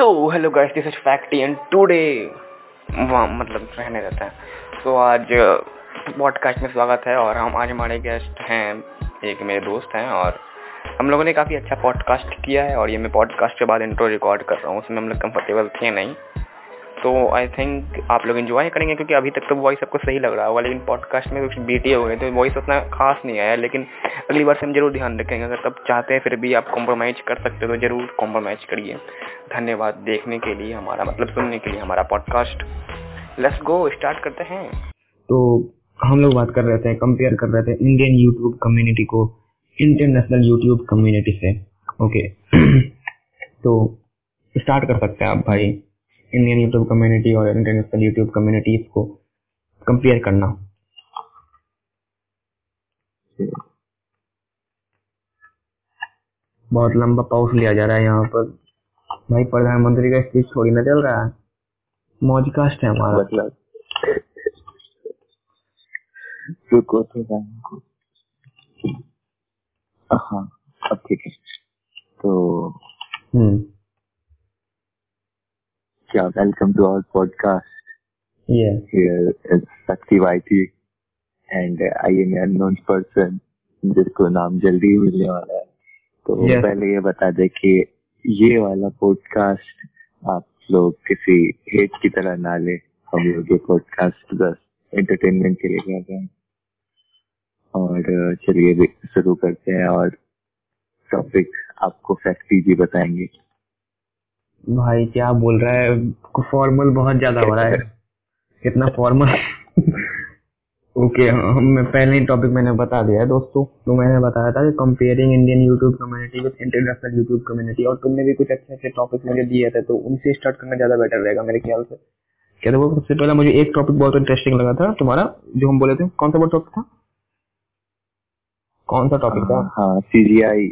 So hello guys this is Facty and today मतलब रहने रहता है। तो आज पॉडकास्ट uh, में स्वागत है और हम आज हमारे गेस्ट हैं एक मेरे दोस्त हैं और हम लोगों ने काफ़ी अच्छा पॉडकास्ट किया है और ये मैं पॉडकास्ट के बाद इंट्रो रिकॉर्ड कर रहा हूँ उसमें हम लोग कंफर्टेबल थे नहीं। तो आई थिंक आप लोग इन्जॉय करेंगे क्योंकि अभी तक तो वॉइस सबको सही लग रहा होगा, लेकिन पॉडकास्ट में कुछ बीटी हो गए तो वॉइस उतना खास नहीं आया, लेकिन अगली बार से हम ज़रूर ध्यान रखेंगे। अगर तब चाहते हैं फिर भी आप कॉम्प्रोमाइज़ कर सकते हो तो ज़रूर कॉम्प्रोमाइज़ करिए। धन्यवाद देखने के लिए हमारा मतलब सुनने के लिए हमारा पॉडकास्ट लेट्स गो स्टार्ट करते हैं। तो हम लोग बात कर रहे थे कंपेयर कर रहे थे इंडियन यूट्यूब कम्युनिटी को इंटरनेशनल यूट्यूब कम्युनिटी से। ओके तो स्टार्ट कर सकते हैं आप भाई। इंडियन यूट्यूब कम्युनिटी और इंटरनेशनल यूट्यूब कम्युनिटीज को कंपेयर करना। बहुत लंबा पाउस लिया जा रहा है यहाँ पर। भाई प्रधानमंत्री का स्पीच थोड़ी ना चल रहा है। मौजकास्ट है हमारा। मतलब तो हाँ अब ठीक है। तो hmm. Yeah, welcome to our podcast. Yeah. Here is Sakti YT and I am an unknown person जिसको नाम जल्दी ही मिलने वाला है तो yeah. पहले ये बता दे कि ये वाला पॉडकास्ट आप लोग किसी हेट की तरह ना ले हम लोग ये पॉडकास्ट बस एंटरटेनमेंट के लिए कर रहे हैं और चलिए शुरू करते हैं और टॉपिक आपको फैक्ट्री जी बताएँगे भाई क्या बोल रहा है? फॉर्मल बहुत ज़्यादा हो रहा है। कितना फॉर्मल ओके हम मैं पहले ही टॉपिक मैंने बता दिया है दोस्तों। तो मैंने बताया था कि comparing Indian YouTube community with international YouTube community और तुमने भी कुछ अच्छे अच्छे टॉपिक मुझे दिए थे तो उनसे स्टार्ट करना ज़्यादा बेटर रहेगा मेरे ख्याल से। क्या वो सबसे पहला मुझे एक टॉपिक बहुत इंटरेस्टिंग लगा था तुम्हारा जो हम बोले थे कौन सा वो टॉपिक था? कौन सा टॉपिक था? हाँ सीजीआई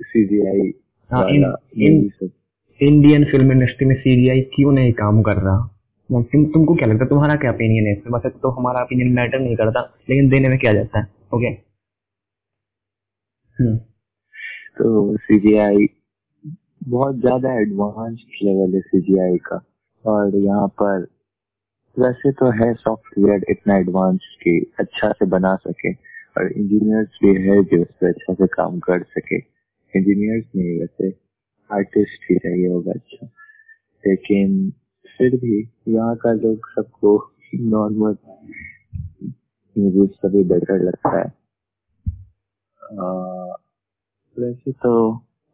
सीजीआई हाँ in, in Indian film industry में सीजीआई क्यों नहीं काम कर रहा? तुम, तुमको क्या लगता है? तुम्हारा क्या ओपिनियन है इसमें? वैसे तो हमारा ओपिनियन मैटर नहीं करता, लेकिन देने में क्या जाता है? ओके हम्म। तो सीजीआई बहुत ज़्यादा एडवांस लेवल है सीजीआई का। और यहाँ पर वैसे तो है सॉफ्टवेयर इतना एडवांस कि अच्छा से बना सके, और इंजीनियर्स भी है जो इस पर अच्छा से काम कर सके। इंजीनियर्स नहीं वैसे। आर्टिस्ट ही चाहिए होगा अच्छा। लेकिन फिर भी यहाँ का लोग सबको नॉर्मल मूवीज़ सभी बेटर लगता है। वैसे तो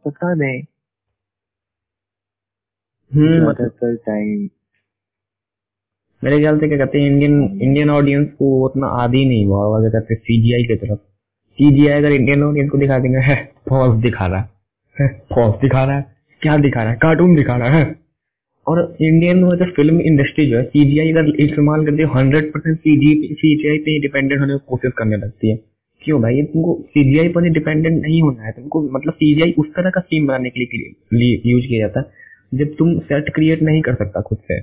पता नहीं। हम्म, ज़्यादातर टाइम मेरे ख्याल से क्या कहते हैं इंडियन इंडियन ऑडियंस को उतना आदि नहीं हुआ क्या कहते हैं सीजीआई की तरफ़। सीजीआई अगर इंडियन ऑडियंस को दिखा देंगे है दिखा रहा है। फॉल्स दिखा रहा है। क्या दिखा रहा है? कार्टून दिखा रहा है। और इंडियन जो फ़िल्म इंडस्ट्री जो है सीजीआई अगर इस्तेमाल करती है हंड्रेड परसेंट सीजीआई पे डिपेंडेंट होने की कोशिश करने लगती है। क्यों भाई? तुमको सीजीआई पर डिपेंडेंट नहीं होना है। तुमको मतलब सीजीआई उस तरह का सीन बनाने के लिए यूज़ किया जाता है, जब तुम सेट क्रिएट नहीं कर सकता खुद से।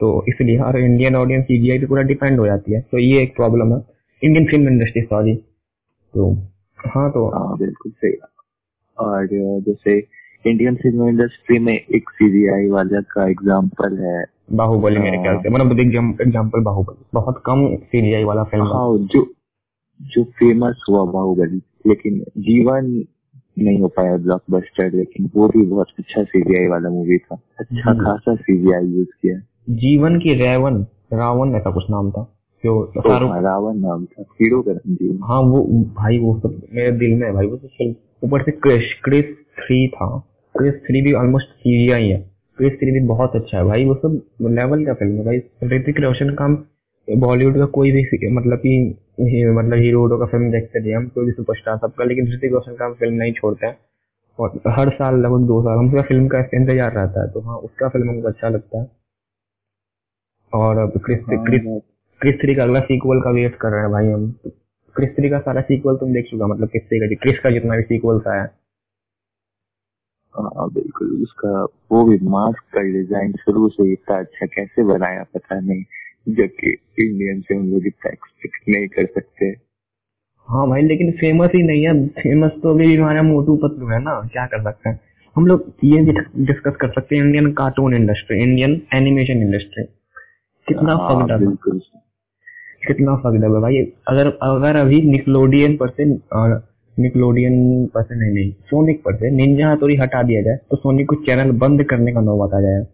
तो इसलिए हर इंडियन ऑडियंस सीजीआई पे पूरा डिपेंड हो जाती है। तो ये एक प्रॉब्लम है। इंडियन फ़िल्म इंडस्ट्री सॉरी तो हाँ तो हाँ बिल्कुल सही और जैसे इंडियन फ़िल्म इंडस्ट्री में एक सीजीआई वाले का एग्जांपल है। बाहुबली मेरे ख्याल से। मतलब बिग एग्जांपल बाहुबली। बहुत कम सीजीआई वाला फ़िल्म हाँ। जो जो फ़ेमस हुआ बाहुबली। लेकिन जीवन नहीं हो पाया ब्लॉकबस्टर लेकिन वो भी बहुत अच्छा सीजीआई वाला मूवी था। अच्छा हम्म। खासा सीजीआई यूज़ किया। जीवन की रेवन रावण ऐसा कुछ नाम था। जो हाँ, रावण नाम था हीरो का हाँ वो भाई वो सब मेरे दिल में भाई वो तो फ़िल्म ऊपर से क्रिश क्रिस थ्री था। क्रिस थ्री भी ऑलमोस्ट सीरिया ही है। क्रिस थ्री भी बहुत अच्छा है भाई वो सब लेवल का फ़िल्म है भाई। ऋतिक रोशन का हम बॉलीवुड का कोई भी मतलब कि मतलब हीरो का फ़िल्म देखते थे हम कोई भी सुपरस्टार सबका लेकिन ऋतिक रोशन का हम फ़िल्म नहीं छोड़ते हैं। और हर साल लगभग दो साल हमसे फ़िल्म का इंतज़ार रहता है तो हाँ उसका फ़िल्म हमको अच्छा लगता है। और क्रिस क्रिस क्रिस थ्री का अगला सीक्वल का वेट कर रहे हैं भाई हम। क्रिस थ्री का सारा सीक्वल तुम देख चुका मतलब किस का क्रिस का जितना भी सीक्वल था है। हाँ बिल्कुल उसका वो भी मास्क का डिज़ाइन शुरू से इतना अच्छा कैसे बनाया पता नहीं जबकि इंडियन से हम लोग इतना एक्सपेक्ट नहीं कर सकते। हाँ भाई लेकिन फ़ेमस ही नहीं है। फ़ेमस तो अभी हमारा मोटू पतलू है ना क्या कर सकते हैं। हम लोग ये भी डिस्कस कर सकते हैं Indian cartoon industry Indian animation industry कितना हाँ, बिल्कुल। कितना फकड है भाई। अगर अगर अभी निकलोडियन पर से निकलोडियन पर से नहीं नहीं सोनिक पर से निंजा हथौड़ी हटा दिया जाए तो सोनिक को चैनल बंद करने का नौबत आ जाएगा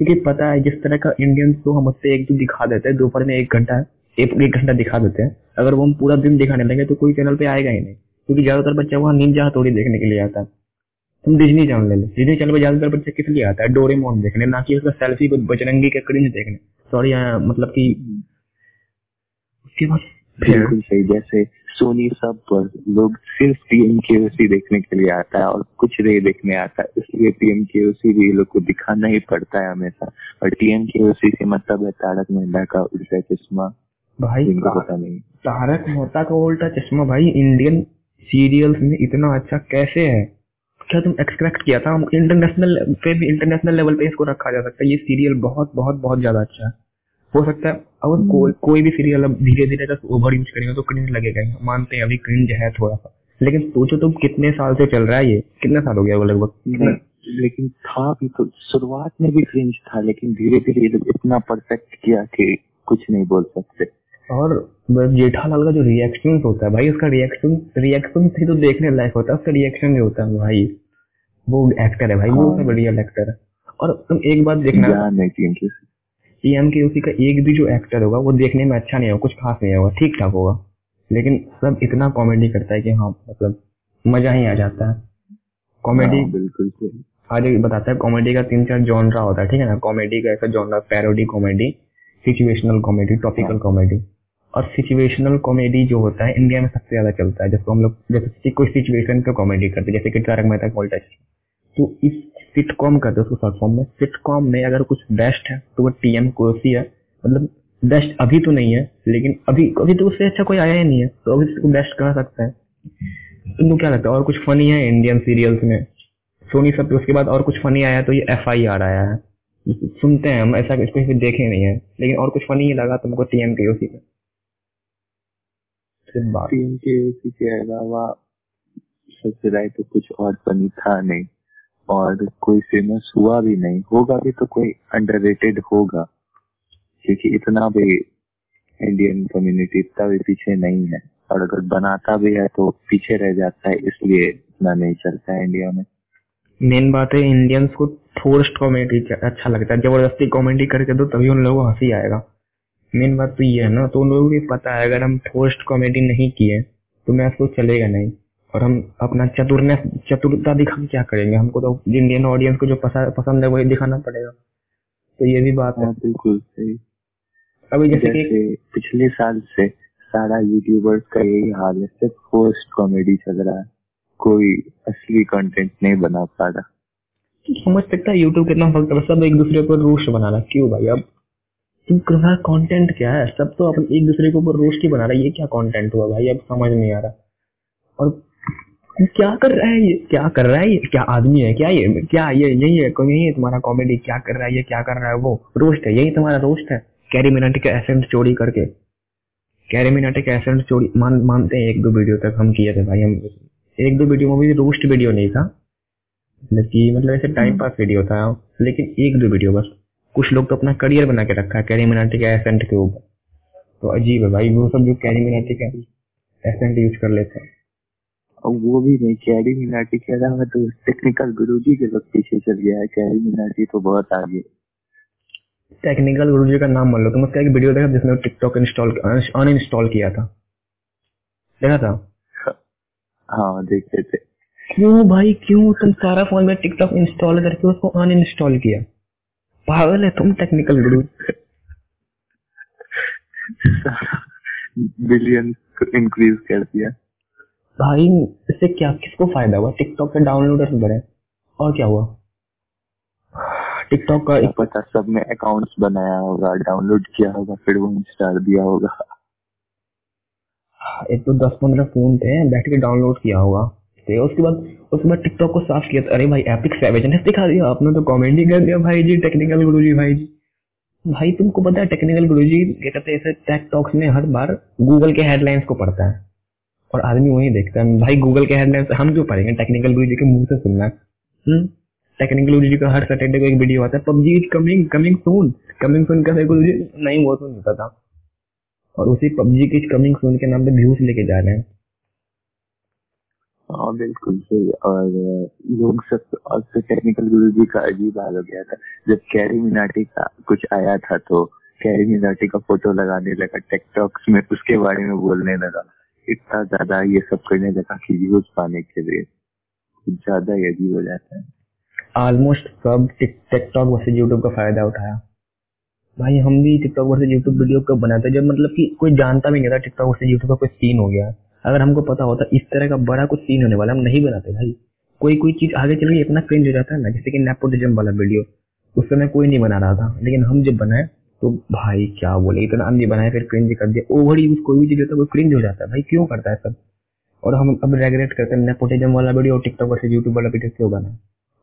क्योंकि पता है, जिस तरह का इंडियन शो हम उससे एक दो दिखा देते हैं, दोपहर में एक घंटा, एक एक घंटा दिखा देते हैं। अगर वो हम पूरा दिन दिखाने लगे तो कोई चैनल पे आएगा ही नहीं। क्योंकि ज़्यादातर बच्चा वहाँ निंजा हथौड़ी देखने के लिए आता है। तुम डिजनी चैनल ले लो। डिजनी चैनल पे ज़्यादातर बच्चे किस लिए आता है? डोरेमोन देखने, ना कि उसका सेल्फी बजरंगी के क्रिंज देखने। सॉरी मतलब कि उसके बाद फिर? बिल्कुल सही जैसे सोनी सब पर लोग सिर्फ़ पीएम के देखने के लिए आता है और कुछ नहीं देखने आता है इसलिए पीएम के भी लोग को दिखाना ही पड़ता है हमेशा। और टीएम के से मतलब है तारक मेहता का उल्टा चश्मा भाई जिनको ता- पता नहीं। तारक मेहता का उल्टा चश्मा भाई इंडियन सीरियल्स में इतना अच्छा कैसे है? क्या तुम एक्सपेक्ट किया था? हम इंटरनेशनल पे भी इंटरनेशनल लेवल पे इसको रखा जा सकता है। ये सीरियल बहुत बहुत बहुत ज़्यादा अच्छा है। हो सकता है अगर कोई कोई भी सीरियल अब धीरे धीरे अगर ओवर यूज़ करेंगे तो क्रिंज लगेगा ही। मानते हैं अभी क्रिंज है थोड़ा सा लेकिन सोचो तुम कितने साल से चल रहा है ये? कितने साल हो गया वो लगभग? लेकिन था भी तो शुरुआत में भी क्रिंज था लेकिन धीरे धीरे इतना परफेक्ट किया कि कुछ नहीं बोल सकते। और जेठालाल का जो रिएक्शन होता है भाई उसका रिएक्शन रिएक्शन से तो देखने लायक होता है उसका रिएक्शन जो होता है भाई। वो एक्टर है भाई वो हाँ। रियल एक्टर है। और तुम एक बात देखना। पीएम के उसी का एक भी जो एक्टर होगा वो देखने में अच्छा नहीं होगा कुछ खास नहीं होगा ठीक ठाक होगा। लेकिन सब इतना कॉमेडी करता है कि हाँ मतलब मज़ा ही आ जाता है। कॉमेडी हाँ, बिल्कुल आज एक बताता है कॉमेडी का तीन चार जॉनरा होता है ठीक है ना? कॉमेडी का ऐसा genre parody comedy situational comedy topical comedy और सिचुएशनल कॉमेडी जो होता है इंडिया में सबसे ज़्यादा चलता है। जिसको हम लोग जैसे कोई सिचुएशन पे कॉमेडी करते हैं जैसे कि तारक मेहता का उल्टा तो इस सिटकॉम करते हैं उसको शॉर्ट फॉर्म में। सिटकॉम में अगर कुछ बेस्ट है तो वो टीएम कोसी है। मतलब बेस्ट अभी तो नहीं है, लेकिन अभी अभी तो उससे अच्छा कोई आया ही नहीं है तो अभी उसको बेस्ट कह सकते हैं? तुमको क्या लगता है? और कुछ फनी है इंडियन सीरियल्स में? सोनी सब उसके बाद और कुछ फनी आया तो ये एफ़ आई आर आया है। सुनते हैं हम, ऐसा इसको देखे नहीं है। लेकिन और कुछ फनी ही लगा तुमको टीएम के ओसी में सिर्फ़ बात टीम के उसी के अलावा सच तो कुछ और फनी था नहीं। और कोई फ़ेमस हुआ भी नहीं, होगा भी तो कोई अंडररेटेड होगा, क्योंकि इतना भी इंडियन कम्युनिटी इतना भी पीछे नहीं है। और अगर बनाता भी है तो पीछे रह जाता है, इसलिए इतना नहीं चलता है इंडिया में। मेन बात है इंडियंस को फोर्स्ड कॉमेडी अच्छा लगता है। ज़बरदस्ती कॉमेडी करके दो, तभी उन लोगों को हँसी आएगा। मेन बात तो ये है ना तो उन लोगों को पता है, अगर हम फोर्स्ड कॉमेडी नहीं किए तो मैच तो चलेगा नहीं। और हम अपना चतुरनेस चतुरता दिखा के क्या करेंगे? हमको तो इंडियन ऑडियंस को जो पसंद है वही दिखाना पड़ेगा। तो ये भी बात है। हाँ बिल्कुल सही। अभी जैसे कि जैसे पिछले साल से सारा यूट्यूबर्स का यही हाल है सिर्फ़ पोस्ट कॉमेडी चल रहा है। कोई असली कंटेंट नहीं बना पा रहा। समझ सकता है यूट्यूब कितना फ़र्क है सब एक दूसरे पर रोस्ट बना रहा क्यों भाई? अब तुम तुम्हारा कंटेंट क्या है? सब तो अपन एक दूसरे के ऊपर रोस्ट की बना रहा है। ये क्या कंटेंट हुआ भाई? अब समझ नहीं आ रहा। और क्या कर रहा है ये? क्या कर रहा है ये? क्या आदमी है? क्या ये? क्या ये? यही है यही है तुम्हारा कॉमेडी क्या कर रहा है ये? क्या कर रहा है वो? रोस्ट है, यही तुम्हारा रोस्ट है? कैरी मिनाटी का एसेंट चोरी करके। कैरी मिनाटी के एसेंट चोरी, मान, मानते हैं एक दो वीडियो तक हम किए थे भाई, हम एक दो वीडियो में भी रोस्ट वीडियो नहीं था। कि मतलब ऐसे टाइम पास वीडियो था, लेकिन एक दो वीडियो बस। कुछ लोग तो अपना करियर बना के रखा है कैरी मिनाटी के एसेंट के ऊपर। तो अजीब है भाई, वो सब जो कैरी मिनाटी का एसेंट यूज़ कर लेते हैं। और वो भी नहीं कैरी मिनाटी के अलावा तो टेक्निकल गुरुजी के लोग पीछे चल गया है कैरी मिनाटी तो बहुत आगे टेक्निकल गुरुजी का नाम मान लो तुम उसका एक वीडियो देखा जिसने टिकटॉक इंस्टॉल अनइंस्टॉल किया था? देखा था? हाँ देखते थे। क्यों भाई क्यों तुम सारा फ़ोन में टिकटॉक इंस्टॉल करके उसको अनइंस्टॉल किया? पागल है तुम टेक्निकल गुरु। बिलियन इंक्रीज कर दिया। भाई इससे क्या किसको फ़ायदा हुआ? टिकटॉक के डाउनलोडर्स बढ़े। और क्या हुआ? टिकटॉक का एक पता सबने अकाउंट्स बनाया होगा डाउनलोड किया होगा फिर वो इंस्टॉल दिया होगा। एक तो दस पंद्रह फ़ोन थे बैठ के डाउनलोड किया होगा। तो उसके बाद उसके बाद टिकटॉक को साफ़ किया अरे भाई एपिक सेवेजनेस दिखा दिया। आपने तो कॉमेडी कर दिया भाई जी टेक्निकल गुरु जी भाई जी। भाई तुमको पता है टेक्निकल गुरु जी क्या कहते हैं टेक टॉक्स में हर बार गूगल के हेडलाइंस को पढ़ता है। और आदमी वही देखता है। भाई गूगल के हेडलाइंस हम क्यों पढ़ेंगे? टेक्निकल गुरु जी के मुँह से सुनना। है? टेक्निकल का हर सैटरडे को एक वीडियो आता है। PUBG is coming coming soon coming soon का साइकोलॉजी नहीं, वो तो नहीं पता और उसी पबजी की कमिंग सून के नाम पे व्यूज़ लेके जा रहे हैं। हाँ बिल्कुल सही। और लोग सब और फिर टेक्निकल गुरु जी का अजीब हाल हो गया था। जब कैरी मिनाटी का कुछ आया था तो कैरी मिनाटी का फ़ोटो लगाने लगा टेकटॉक्स में उसके बारे में बोलने लगा। इतना ज़्यादा ये सब करने लगा कि व्यूज़ पाने के लिए कुछ ज़्यादा ही अजीब हो जाता है। ऑलमोस्ट सब टिकटॉक वर्सेज यूट्यूब का फ़ायदा उठाया। भाई, हम भी टिकटॉक वर्सेज यूट्यूब वीडियो कब बनाते जब मतलब कि कोई जानता भी नहीं था टिकटॉक वर्सेज यूट्यूब का कोई सीन हो गया। अगर हमको पता होता, इस तरह का बड़ा कुछ सीन होने वाला, हम नहीं बनाते भाई। कोई कोई चीज़ आगे चल के इतना क्रिंज हो जाता है ना, जैसे कि नेपोटिज्म वाला वीडियो उस समय कोई नहीं बना रहा था, लेकिन हम जब बनाए तो भाई क्या बोले? इतना हम बनाए, फिर क्रिंज कर दिया। ओवर यूज़ कोई भी चीज़ होता है वो क्रिंज हो जाता है। भाई क्यों करता है सब? और हम अब रेगुलेट करते हैं। नेपोटिज्म वाला वीडियो और टिकटॉक वर्सेज यूट्यूब वाला वीडियो क्यों बना?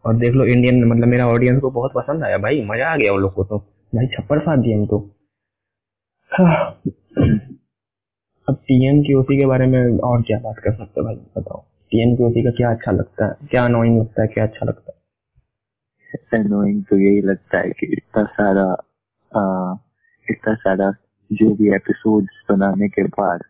और देख लो इंडियन मतलब मेरा ऑडियंस को बहुत पसंद आया। भाई मज़ा आ गया उन लोग को तो। भाई छप्पर फाड़ दिए हम तो। अब टीएम की बारे में और क्या बात कर सकते भाई? बताओ। टीएम की का क्या अच्छा लगता है? क्या अनोइंग लगता है? क्या अच्छा लगता है? एनोइंग तो यही लगता है कि इतना सारा इतना सारा जो भी एपिसोड्स बनाने के बाद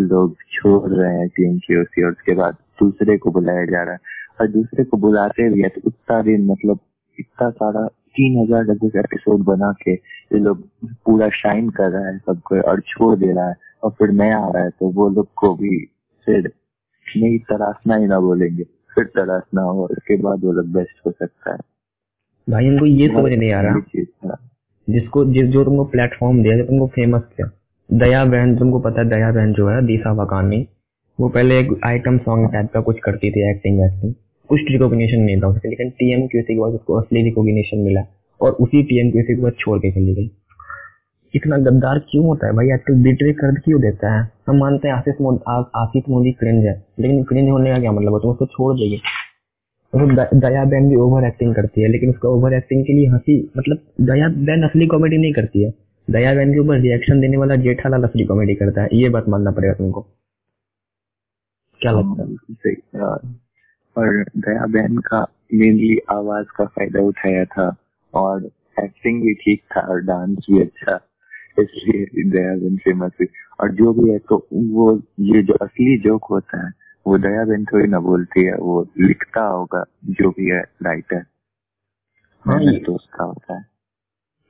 लोग छोड़ रहे हैं टीम की ओसी और उसके बाद दूसरे को बुलाया जा रहा है। और दूसरे को बुलाते भी है तो उतना दिन मतलब इतना सारा तीन हज़ार लगभग एपिसोड बना के ये लोग पूरा शाइन कर रहा है सबको और छोड़ दे रहा है। और फिर नया आ रहा है तो वो लोग को भी फिर नहीं तराशना ही ना बोलेंगे फिर तराशना हो उसके बाद वो लोग बेस्ट हो सकता है। भाई इनको ये समझ नहीं आ रहा। जिसको जिस जो तुमको प्लेटफॉर्म दिया जो तुमको फ़ेमस किया। दया बहन, तुमको पता है दया बहन जो है दिशा वाकानी, वो पहले एक आइटम सॉन्ग टाइप का कुछ करती थी एक्टिंग वैक्टिंग। कुछ रिकॉग्निशन नहीं था उसके, लेकिन टीएम क्यूसी के बाद उसको असली रिकॉग्निशन मिला और उसी टीएम क्यूसी के बाद छोड़ के चली गई। इतना गद्दार क्यों होता है भाई? आजकल बिटरे कर क्यों देता है? हम मानते हैं आशीष मोदी आशीष मोदी क्रिंज है, लेकिन क्रिंज होने का क्या मतलब है? तुम उसको छोड़ देंगे। तो दया बहन भी ओवर एक्टिंग करती है लेकिन उसका ओवर एक्टिंग के लिए हँसी मतलब दया बहन असली कॉमेडी नहीं करती है। दया बहन के ऊपर रिएक्शन देने वाला जेठालाल असली कॉमेडी करता है ये बात मानना पड़ेगा तुमको। क्या लगता है? और, और दया बहन का मेनली आवाज़ का फ़ायदा उठाया था और एक्टिंग भी ठीक था और डांस भी अच्छा इसलिए दया बहन फ़ेमस हुई। और जो भी है तो वो ये जो असली जोक होता है वो दया बहन थोड़ी ना बोलती है वो लिखता होगा जो भी है राइटर हाँ, तो उसका होता है।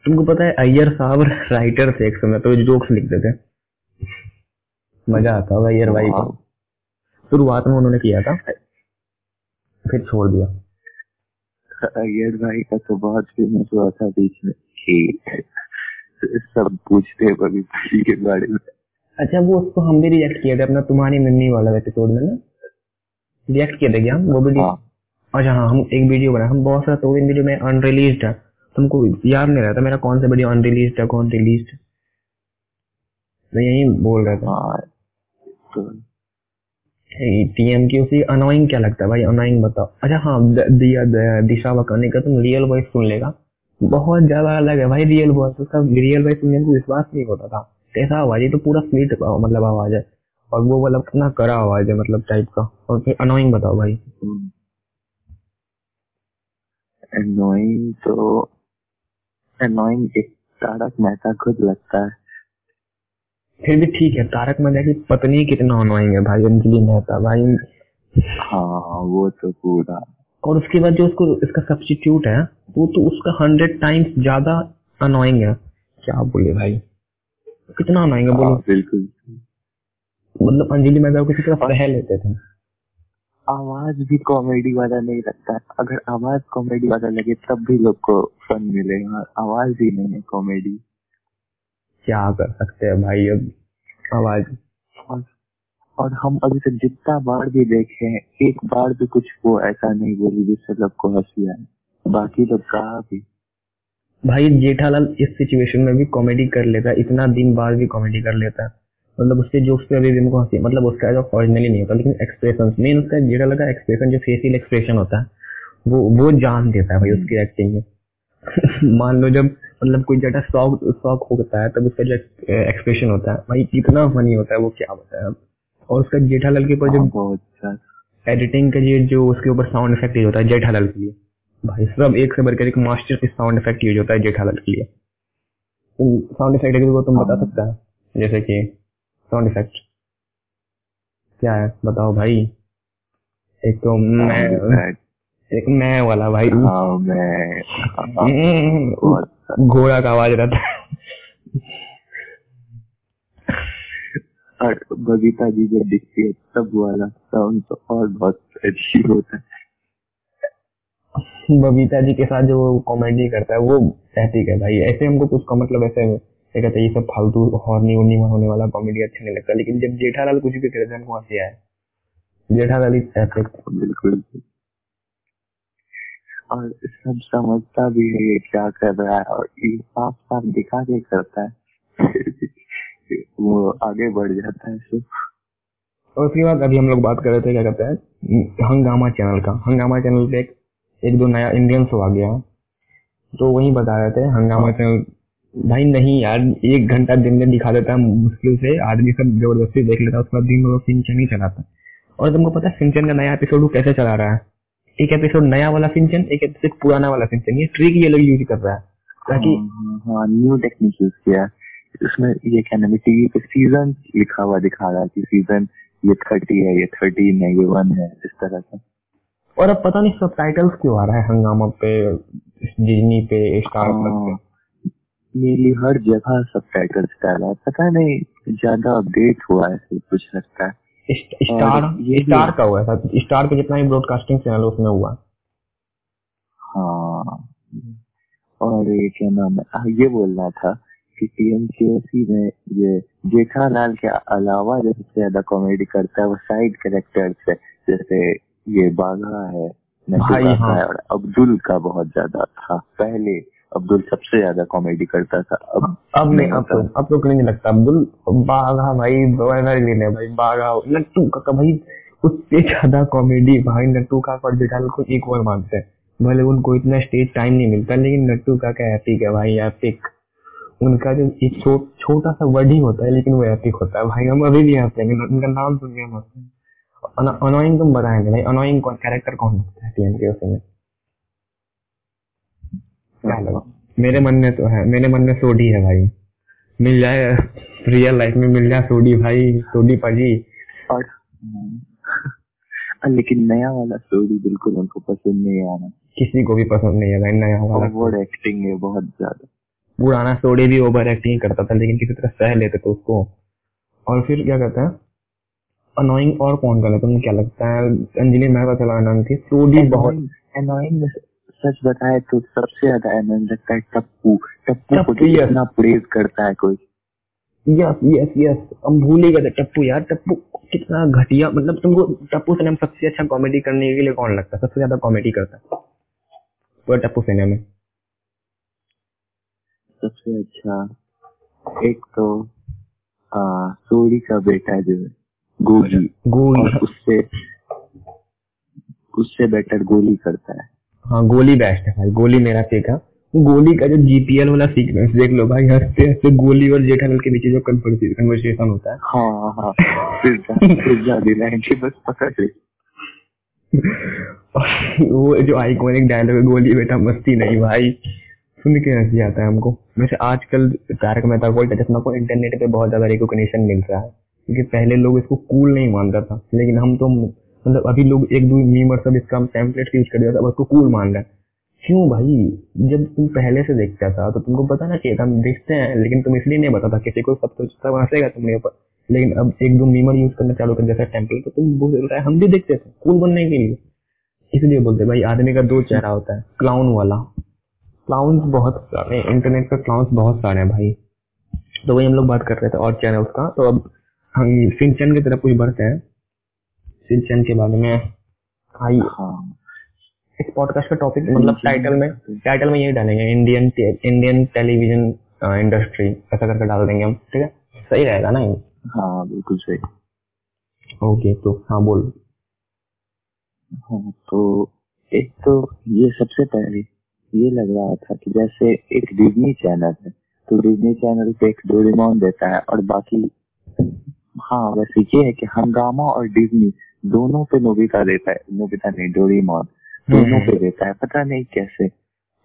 तुमको पता है अय्यर साहब राइटर थे एक समय तो जोक्स लिखते थे मज़ा आता होगा अय्यर भाई को। शुरुआत में उन्होंने किया था फिर छोड़ दिया। अय्यर भाई का तो बहुत फ़ेमस हुआ था बीच में कि सब पूछते हैं के बारे में। अच्छा वो उसको हम भी रिएक्ट किए थे अपना तुम्हारी मम्मी वाला एपिसोड में ना? रिएक्ट किए थे क्या हम? वो वीडियो हाँ। अच्छा हाँ हम एक वीडियो बनाए हम बहुत सारा तीन वीडियो में अनरिलीज है तुमको याद नहीं रहता मेरा कौन सा वीडियो अनरिलीज है कौन रिलीज़ है मैं यही बोल रहा था। हाँ। तो टीएम की उसी अनोइंग क्या लगता है भाई? अनोइंग बताओ। अच्छा हाँ दिया दिशा वकानी का तुम रियल वॉइस सुन लेगा। बहुत ज़्यादा अलग है भाई रियल वॉइस उसका रियल वॉइस सुनने को विश्वास नहीं होता था। कैसा आवाज़ है तो पूरा स्वीट मतलब आवाज़ है। और वो मतलब कितना कड़ा आवाज़ है मतलब टाइप का। और फिर अनोइंग बताओ भाई। एनोइंग तो एनोइंग एक तारक मेहता खुद लगता है। फिर भी ठीक है तारक मेहता की पत्नी कितना अनोइंग है भाई अंजलि मेहता भाई। हाँ वो तो पूरा। और उसके बाद जो उसको इसका सब्सिट्यूट है वो तो उसका हंड्रेड टाइम्स ज़्यादा अनोइंग है। क्या बोले भाई? कितना है बोलो। हाँ, बिल्कुल। मतलब अंजलि को किसी तरह सह लेते थे। आवाज़ भी कॉमेडी वाला नहीं लगता। अगर आवाज़ कॉमेडी वाला लगे तब भी लोग को फन मिलेगा आवाज़ ही नहीं है कॉमेडी क्या कर सकते हैं भाई अब? आवाज़। और, और हम अभी तक जितना बार भी देखे हैं एक बार भी कुछ वो ऐसा नहीं बोली जिससे लोग को हँसी आए। बाकी लोग कहा भी। भाई जेठालाल इस सिचुएशन में भी कॉमेडी कर लेता है इतना दिन बाद भी कॉमेडी कर लेता है। मतलब उसके जोक्स पे अभी भी हमको हँसी मतलब उसका जो ओरिजिनली नहीं होता लेकिन एक्सप्रेशन मेन उसका जेठालाल का एक्सप्रेशन जो फेशियल एक्सप्रेशन होता है वो वो जान देता है भाई उसकी एक्टिंग में। मान लो जब मतलब कोई जटा शौक शौक होता है तब उसका जो एक्सप्रेशन होता है भाई कितना फनी होता है वो क्या बताया अब और उसका जेठालाल के ऊपर हाँ, जो बहुत एडिटिंग का जो उसके ऊपर साउंड इफ़ेक्ट होता है जेठालाल के लिए। भाई सब एक से बढ़कर एक मास्टर साउंड इफ़ेक्ट यूज़ होता है जेठालाल के लिए। साउंड इफ़ेक्ट है वो तुम बता हाँ। सकता है जैसे कि साउंड इफ़ेक्ट क्या है? बताओ भाई। एक तो मैं एक मैं वाला भाई। हाँ घोड़ा का आवाज़ रहता है। और बबीता जी जब दिखती है तब वाला साउंड तो और बहुत अजीब होता है। बबीता जी के साथ जो कॉमेडी करता है वो एथिक है भाई। ऐसे हमको कुछ का मतलब ऐसे क्या कहते हैं ये सब फालतू हॉर्नी उर्नी होने वाला कॉमेडी अच्छा नहीं लगता। लेकिन जब जेठालाल कुछ भी करते हैं हमको हँसी आए। जेठालाल इज़ बिल्कुल। और सब समझता भी है ये क्या कर रहा है और ये साफ़ साफ़ दिखा के करता है। वो आगे बढ़ जाता है सब। और उसके बाद अभी हम लोग बात कर रहे थे क्या कहते हैं हंगामा चैनल का। हंगामा चैनल पे एक, एक दो नया इंडियन शो आ गया। तो वही बता रहे थे हंगामा चैनल भाई नहीं यार एक घंटा दिन में दिखा देता है मुश्किल से। आदमी सब ज़बरदस्ती देख लेता है उसके बाद दिन में वो सिंचन ही चलाता और तुमको पता है सिंचन का नया एपिसोड वो कैसे चला रहा है? एक एपिसोड नया वाला सिंचन एक एपिसोड पुराना वाला सिंचन। ये ट्रिक ये लोग यूज़ कर रहा है ताकि हाँ, हाँ न्यू टेक्निक यूज़ किया है। इसमें ये क्या नाम है टीवी पे सीज़न लिखा हुआ दिखा रहा है कि सीज़न ये थर्टी है ये थर्टीन है ये वन है इस तरह का। और अब पता नहीं सब टाइटल्स क्यों आ रहा है हंगामा पे डिज्नी पे स्टार प्लस पे। हाँ, नीली हर जगह सब टाइटल डाला है। पता नहीं ज़्यादा अपडेट हुआ है कुछ लगता है। स्टार ये स्टार का हुआ है सर स्टार पे जितना भी ब्रॉडकास्टिंग चैनल उसमें हुआ। हाँ। और ये क्या नाम है? हाँ, ये बोलना था कि टीएमसीएससी में ये जेठालाल के अलावा जो सबसे ज़्यादा कॉमेडी करता है वो साइड कैरेक्टर्स है जैसे ये बाघा है भाई, हाँ। है। और अब्दुल का बहुत ज़्यादा था। पहले अब्दुल सबसे ज़्यादा कॉमेडी करता था अब अब नहीं अब तो अब तो नहीं लगता। अब्दुल बाघा भाई एवरग्रीन है भाई बाघा नट्टू काका भाई उससे ज़्यादा कॉमेडी भाई नट्टू काका और जेठालाल को एक और मानते हैं। भले उनको इतना स्टेज टाइम नहीं मिलता लेकिन नट्टू काका एपिक है भाई एपिक उनका जो एक छो, छोटा सा वर्ड ही होता है लेकिन वो एपिक होता है। भाई हम अभी भी हँसते हैं उनका नाम सुन के हम हँसते हैं। अनोइंग तुम बताएँगे भाई अनोइंग कौन कैरेक्टर कौन लगता है टीएम के उसमें क्या लगा मेरे मन में तो है मेरे मन में सोडी है भाई। मिल जाए रियल लाइफ में मिल जाए सोडी भाई सोडी पाजी। और लेकिन नया वाला स्टोरी बिल्कुल उनको पसंद नहीं आ रहा किसी को भी पसंद नहीं है भाई नया वाला ओवर एक्टिंग है बहुत ज़्यादा। पुराना सोडी भी ओवर एक्टिंग करता था लेकिन किसी तरह सह लेते थे उसको। और फिर क्या कहता है? अनोइंग और कौन कर तुम्हें क्या लगता है? अंजलि मेहता चला नाम थी। सोडी बहुत एनोइंग सच बताए तो सबसे ज़्यादा एनोइंग लगता है टप्पू। टप्पू को. कितना प्रेज करता है कोई। यस यस यस हम भूल ही गए टप्पू यार। टप्पू कितना घटिया मतलब तुमको टप्पू सिनेमा सबसे अच्छा कॉमेडी करने के लिए कौन लगता है? सबसे ज़्यादा कॉमेडी करता है। वो टप्पू सिनेमा। में सबसे अच्छा एक तो आ, सोरी का बेटा जो है। गोली। गोली। और उससे उससे बेटर गोली करता है। हाँ गोली बेस्ट है भाई गोली मेरा फेक गोली का जो जीपीएल वाला सीक्वेंस देख लो भाई हँसते हँसते गोली और जेठालाल के बीच जो कन्वर्सेशन होता है। हाँ हाँ कि बस पकड़ ले। वो जो आइकॉनिक डायलॉग है गोली बेटा मस्ती नहीं भाई। सुन के हँसी आता है हमको। वैसे आजकल तारक मेहता का चश्मा को इंटरनेट पे बहुत ज़्यादा रिकॉग्निशन मिल रहा है। क्योंकि पहले लोग इसको कूल नहीं मानता था। लेकिन हम तो मतलब अभी लोग एक दो मीमर सब इसका टेम्पलेट यूज़ कर दिया था उसको कूल मान रहा है। क्यों भाई? जब तुम पहले से देखता था तो तुमको पता ना था हम देखते हैं, लेकिन तुम इसलिए नहीं बताता किसी को सब तो सब हंसेगा तुम्हारे ऊपर। लेकिन अब एक दो मीमर यूज़ करना चालू कर जैसा टेम्पलेट तो तुम बोल रहा है, हम भी देखते थे कूल बनने के लिए। इसलिए बोलते भाई, आदमी का दो चेहरा होता है क्लाउन वाला। क्लाउन्स बहुत सारे इंटरनेट पर क्लाउन्स बहुत सारे हैं भाई। तो वही हम लोग बात कर रहे थे, और चैनल्स का तो अब हम सिंचन की तरफ़ कुछ बढ़ते हैं। सिंचन के बारे में आई। हाँ। इस पॉडकास्ट का टॉपिक मतलब टाइटल में टाइटल में यही डालेंगे। इंडियन इंडियन टेलीविज़न इंडस्ट्री ऐसा करके डाल देंगे हम ठीक है? सही रहेगा ना ये? हाँ बिल्कुल सही। ओके तो हाँ बोल। हाँ तो एक तो ये सबसे पहले ये लग रहा था कि जैसे एक डिज्नी चैनल है तो डिज्नी चैनल पे एक डोरेमोन देता है और बाकी हाँ वैसे ये है कि हंगामा और डिज्नी दोनों पे नोबिता देता है नोबिता नहीं डोरेमोन दोनों पे देता है। पता नहीं कैसे।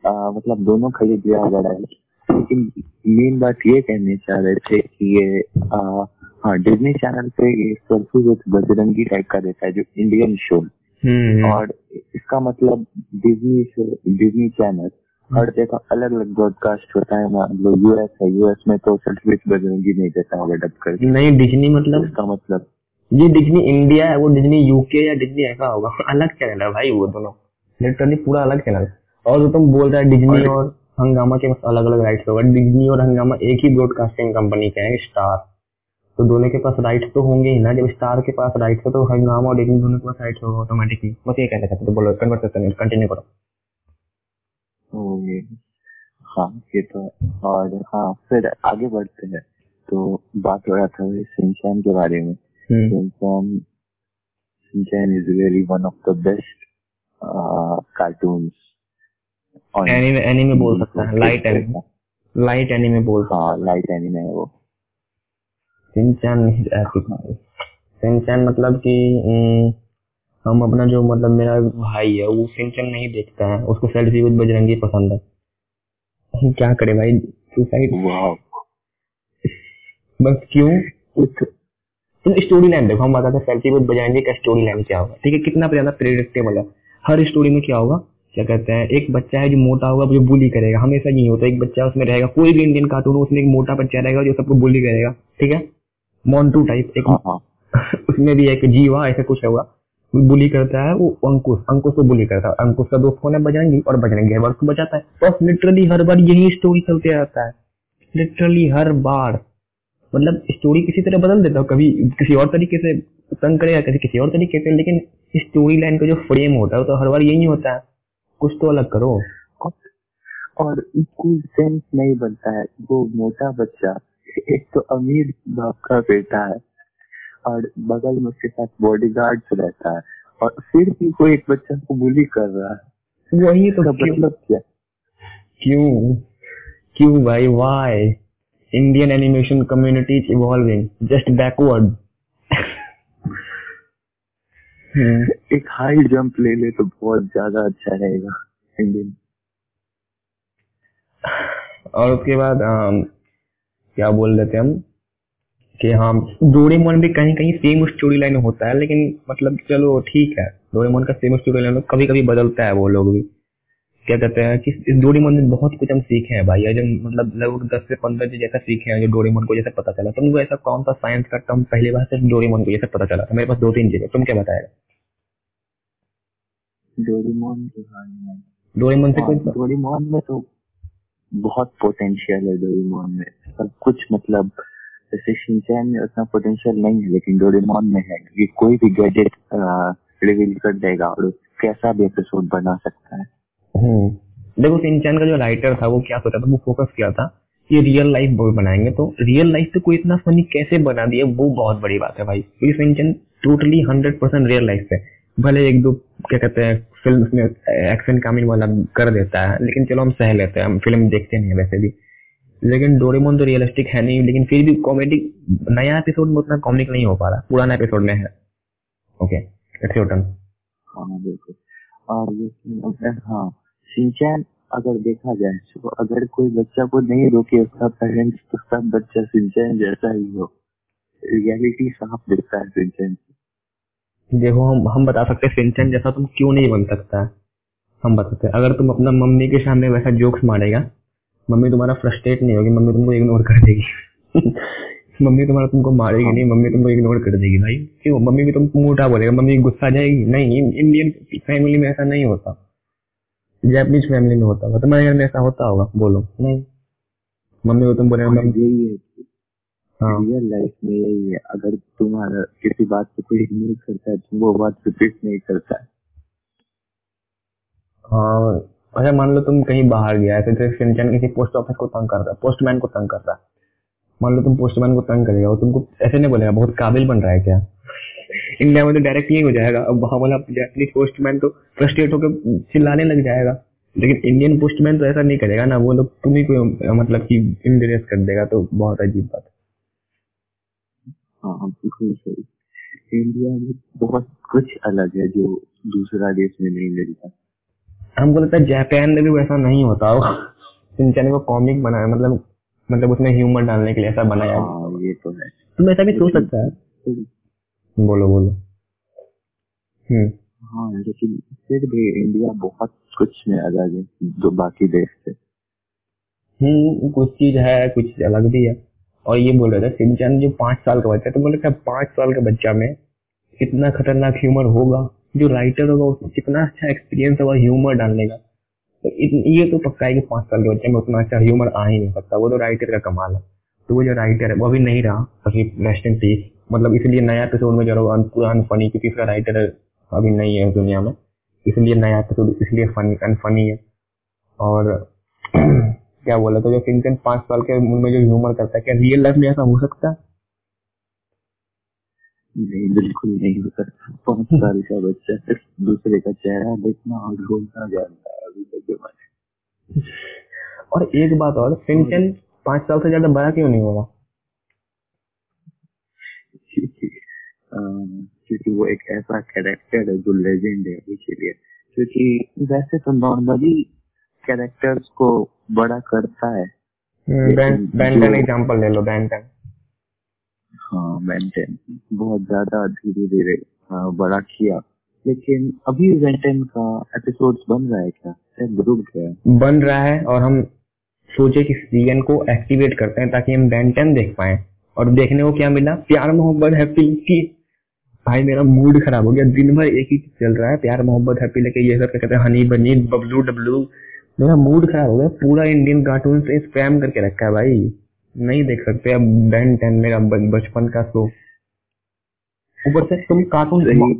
आ, मतलब दोनों खरीद लिया बड़ा है। लेकिन मेन बात ये कहने चाह रहे थे कि ये आ, हाँ डिज्नी चैनल पे ये सेल्फी विद बजरंगी टाइप का देता है जो इंडियन शो हम्म और इसका मतलब डिज्नी शो डिज्नी चैनल हर जगह अलग अलग ब्रॉडकास्ट होता है मान लो यूएस है यूएस में तो विद बजरंगी नहीं देता होगा डब करके नहीं डिज्नी मतलब? इसका मतलब? ये डिज्नी इंडिया है वो डिज्नी यूके या डिज्नी ऐसा होगा अलग चैनल है भाई वो दोनों। लिटरली पूरा अलग चैनल और जो तुम बोल रहे हो डिज्नी और- और हंगामा के पास अलग अलग राइट्स होगा। डिज्नी और हंगामा एक ही ब्रॉडकास्टिंग कंपनी के हैं स्टार तो दोनों के पास राइट्स तो होंगे ही ना जब स्टार के पास राइट्स है तो हंगामा और डिज्नी दोनों के पास राइट्स होगा ऑटोमेटिकली बस ये कहना चाहते तो बोलो कन्वर्सेशन कंटिन्यू करो। ओ ये हाँ ये तो और हाँ फिर आगे बढ़ते हैं। तो बात हो रहा था सिंचैन के बारे में। Shinchan Shinchan is really one of the best cartoons anime anime बोल सकता है। लाइट एनीमे लाइट एनीमे बोल हाँ लाइट एनिमे है वो। है सिंचैन एपिक सिंचैन मतलब कि हम्म, हम अपना जो मतलब मेरा भाई है वो सिंचन नहीं देखता है उसको सेल्फी विद बजरंगी पसंद है। हम क्या करे भाई? सुसाइड बस क्यों? तुम स्टोरी लाइन देखो हम बताते हैं सेल्फी विद बजरंगी का स्टोरी लाइन क्या होगा। ठीक है कितना ज़्यादा प्रेडिक्टेबल है। हर स्टोरी में क्या होगा? क्या कहते हैं एक बच्चा है जो मोटा होगा जो बुली करेगा। हमेशा यही होता है एक बच्चा उसमें रहेगा कोई भी इंडियन कार्टून उसमें एक मोटा बच्चा रहेगा जो सबको बुली करेगा। ठीक है? मोन्टू टाइप एक हाँ हाँ। उसमें भी एक जीवा ऐसा कुछ होगा। बुली करता है, वो अंकुश अंकुश को बुली करता है। अंकुश का दोस्त कौन है बजरंगी और बजरंगी हर बार उसको बचाता है। बस लिटरली हर बार यही स्टोरी चलते रहता है। लिटरली हर बार। मतलब स्टोरी किसी तरह बदल देता हूँ, कभी किसी और तरीके से तंग करेगा कभी किसी और तरीके से, लेकिन स्टोरी लाइन का जो फ्रेम होता है तो हर बार यही होता है। कुछ तो अलग करो। और कोई सेंस नहीं बनता है। वो मोटा बच्चा, एक तो अमीर बाप का बेटा है। और बगल में उसके साथ बॉडीगार्ड रहता है। और फिर भी कोई एक बच्चा को बुली कर रहा है। वही तो मतलब क्या? क्यों? क्यों? भाई? Why Indian animation community is evolving just backward एक हाई जंप ले ले तो बहुत ज़्यादा अच्छा रहेगा इंडियन और उसके बाद अम, क्या बोल रहे थे हम? कि हाँ डोरेमोन भी कहीं कहीं सेम स्टोरी लाइन होता है लेकिन मतलब चलो ठीक है डोरेमोन का सेम स्टोरी लाइन कभी कभी बदलता है वो लोग भी। क्या कहते हैं कि इस डोरेमोन में बहुत कुछ हम सीखे हैं भाई जो मतलब लगभग दस से पंद्रह चीज़ ऐसा सीखे हैं जो डोरेमोन को जैसे पता चला तुमको ऐसा कौन सा साइंस का टर्म पहली बार सिर्फ़ डोरेमोन को जैसे पता चला था? मेरे पास दो तीन चीज़ें तुम क्या बताएगा? डोरेमोन डोरेमोन से हाँ, कोई डोरेमोन में तो बहुत पोटेंशियल है डोरेमोन में। सब कुछ मतलब जैसे शिनचैन में उतना पोटेंशियल नहीं है, लेकिन डोरेमोन में है, क्योंकि कोई भी गैजेट रिवील कर देगा और कैसा भी एपिसोड बना सकता है। हम्म। देखो सिंचैन का जो राइटर था, वो क्या सोचा था? वो फोकस किया था कि रियल लाइफ बनाएँगे तो रियल लाइफ पे कोई इतना फनी कैसे बना दिया? वो बहुत बड़ी बात है भाई। क्योंकि Shinchan totally hundred percent real life पे भले एक दो, क्या कहते हैं फ़िल्म में एक्शन कामिन वाला कर देता है, लेकिन चलो, हम सह लेते हैं, हम फ़िल्म देखते नहीं है वैसे भी। लेकिन डोरेमोन तो रियलिस्टिक है नहीं लेकिन फिर भी कॉमेडी नया एपिसोड में उतना कॉमिक नहीं हो पा रहा पुराना एपिसोड में है। ओके इट्स योर टर्न हाँ बिल्कुल। और ये हाँ शिनचैन अगर देखा जाए तो अगर कोई बच्चा को नहीं रोके उसका पेरेंट्स तो सब बच्चा सिंचैन जैसा ही हो। रियलिटी साफ़ दिखता है सिंचैन देखो हम हम बता सकते हैं सिंचन जैसा तुम क्यों नहीं बन सकता? हम बताते हैं अगर तुम अपना मम्मी के सामने वैसा जोक्स मारेगा मम्मी तुम्हारा फ्रस्ट्रेट नहीं होगी मम्मी तुमको इग्नोर कर देगी। मम्मी तुम्हारा तुमको मारेगी नहीं मम्मी तुमको इग्नोर कर देगी। भाई क्यों? मम्मी भी तुमको मोटा बोलेगा मम्मी गुस्सा जाएगी? नहीं इंडियन फैमिली में ऐसा नहीं होता। जैपनीज फैमिली में होता होगा तुम्हारे घर में ऐसा होता होगा बोलो। नहीं। मम्मी को तुम बोले यही है हाँ। रियल लाइफ में यही है। अगर तुम्हारा किसी बात पे कोई इग्नोर करता है तो वो बात रिपीट नहीं करता। है हाँ अच्छा मान लो तुम कहीं बाहर गया, ऐसे जैसे सिंचन किसी पोस्ट ऑफ़िस को तंग कर रहा है पोस्टमैन को तंग कर रहा है मान लो तुम पोस्टमैन को तंग करेगा वो तुमको ऐसे नहीं बोलेगा, बहुत काबिल बन रहा है क्या? इंडिया में तो डायरेक्ट यही हो जाएगा, अब वहाँ वाला जापानीज पोस्टमैन तो फ्रस्ट्रेट होकर चिल्लाने लग जाएगा, लेकिन इंडियन पोस्टमैन तो ऐसा नहीं करेगा ना, वो लोग तुम ही को मतलब कि इंडिरेस कर देगा तो बहुत अजीब बात है। हाँ इंडिया में बहुत कुछ अलग है जो दूसरा देश में नहीं मिलता। हमको लगता है जापान में भी वैसा नहीं होता होगा। सिंचन को कॉमिक बनाया मतलब मतलब उसमें ह्यूमर डालने के लिए ऐसा बनाया। गया। हाँ ये तो है। तुम ऐसा भी सोच सकता है। बोलो बोलो। हम्म। हाँ लेकिन फिर भी इंडिया बहुत कुछ में अलग है जो बाकी देश से। हम्म कुछ चीज़ है कुछ अलग भी है। और ये बोल रहे थे सिंचन जो पाँच साल का बच्चा है तो बोले क्या पाँच साल के बच्चा में कितना खतरनाक ह्यूमर होगा। जो राइटर होगा, उसको कितना अच्छा एक्सपीरियंस होगा ह्यूमर डालने का तो ये तो पक्का है कि पाँच साल के बच्चे में उतना अच्छा ह्यूमर आ ही नहीं सकता। वो तो राइटर का कमाल है। तो वो जो राइटर है, वो अभी नहीं रहा, अभी रेस्ट इन पीस मतलब इसलिए नया एपिसोड में जो पूरा अनफनी क्योंकि इसका राइटर अभी नहीं है दुनिया में। इसलिए नया एपिसोड इसलिए फनी अनफनी है। और क्या बोला तो जो सिंचन पाँच साल के उनमें जो ह्यूमर करता है, क्या रियल लाइफ में ऐसा हो सकता है? नहीं बिल्कुल नहीं हो सकता पाँच साल का बच्चा सिर्फ़ दूसरे का चेहरा देखना और घूमना जानता है अभी के जमाने और एक बात और सिंचन पाँच साल से ज़्यादा बड़ा क्यों नहीं होगा क्योंकि क्योंकि वो एक ऐसा कैरेक्टर है जो लेजेंड है इसीलिए क्योंकि वैसे तो नॉर्मली कैरेक्टर्स को बड़ा करता है। बैंटन एग्जांपल ले लो बैंटन हाँ बेंटेन बहुत ज़्यादा धीरे धीरे बड़ा किया। लेकिन अभी बेंटेन का एपिसोड बन रहा है क्या? शायद रुक गया। बन रहा है और हम सोचे कि सीएन को एक्टिवेट करते हैं ताकि हम बैंटन देख पाए। और देखने को क्या मिला? प्यार, मोहब्बत हैप्पी की भाई, मेरा मूड खराब हो गया। दिन भर एक ही चल रहा है। प्यार, मोहब्बत हैप्पी लेके, ये सब कहते हैं? हनी बनी बबलू डब्लू मेरा मूड खराब हो गया। पूरा इंडियन कार्टून से स्पैम करके रखा है भाई। नहीं देख सकते। अब बैन टेन मेरा बचपन का शो। ऊपर से तुम कार्टून।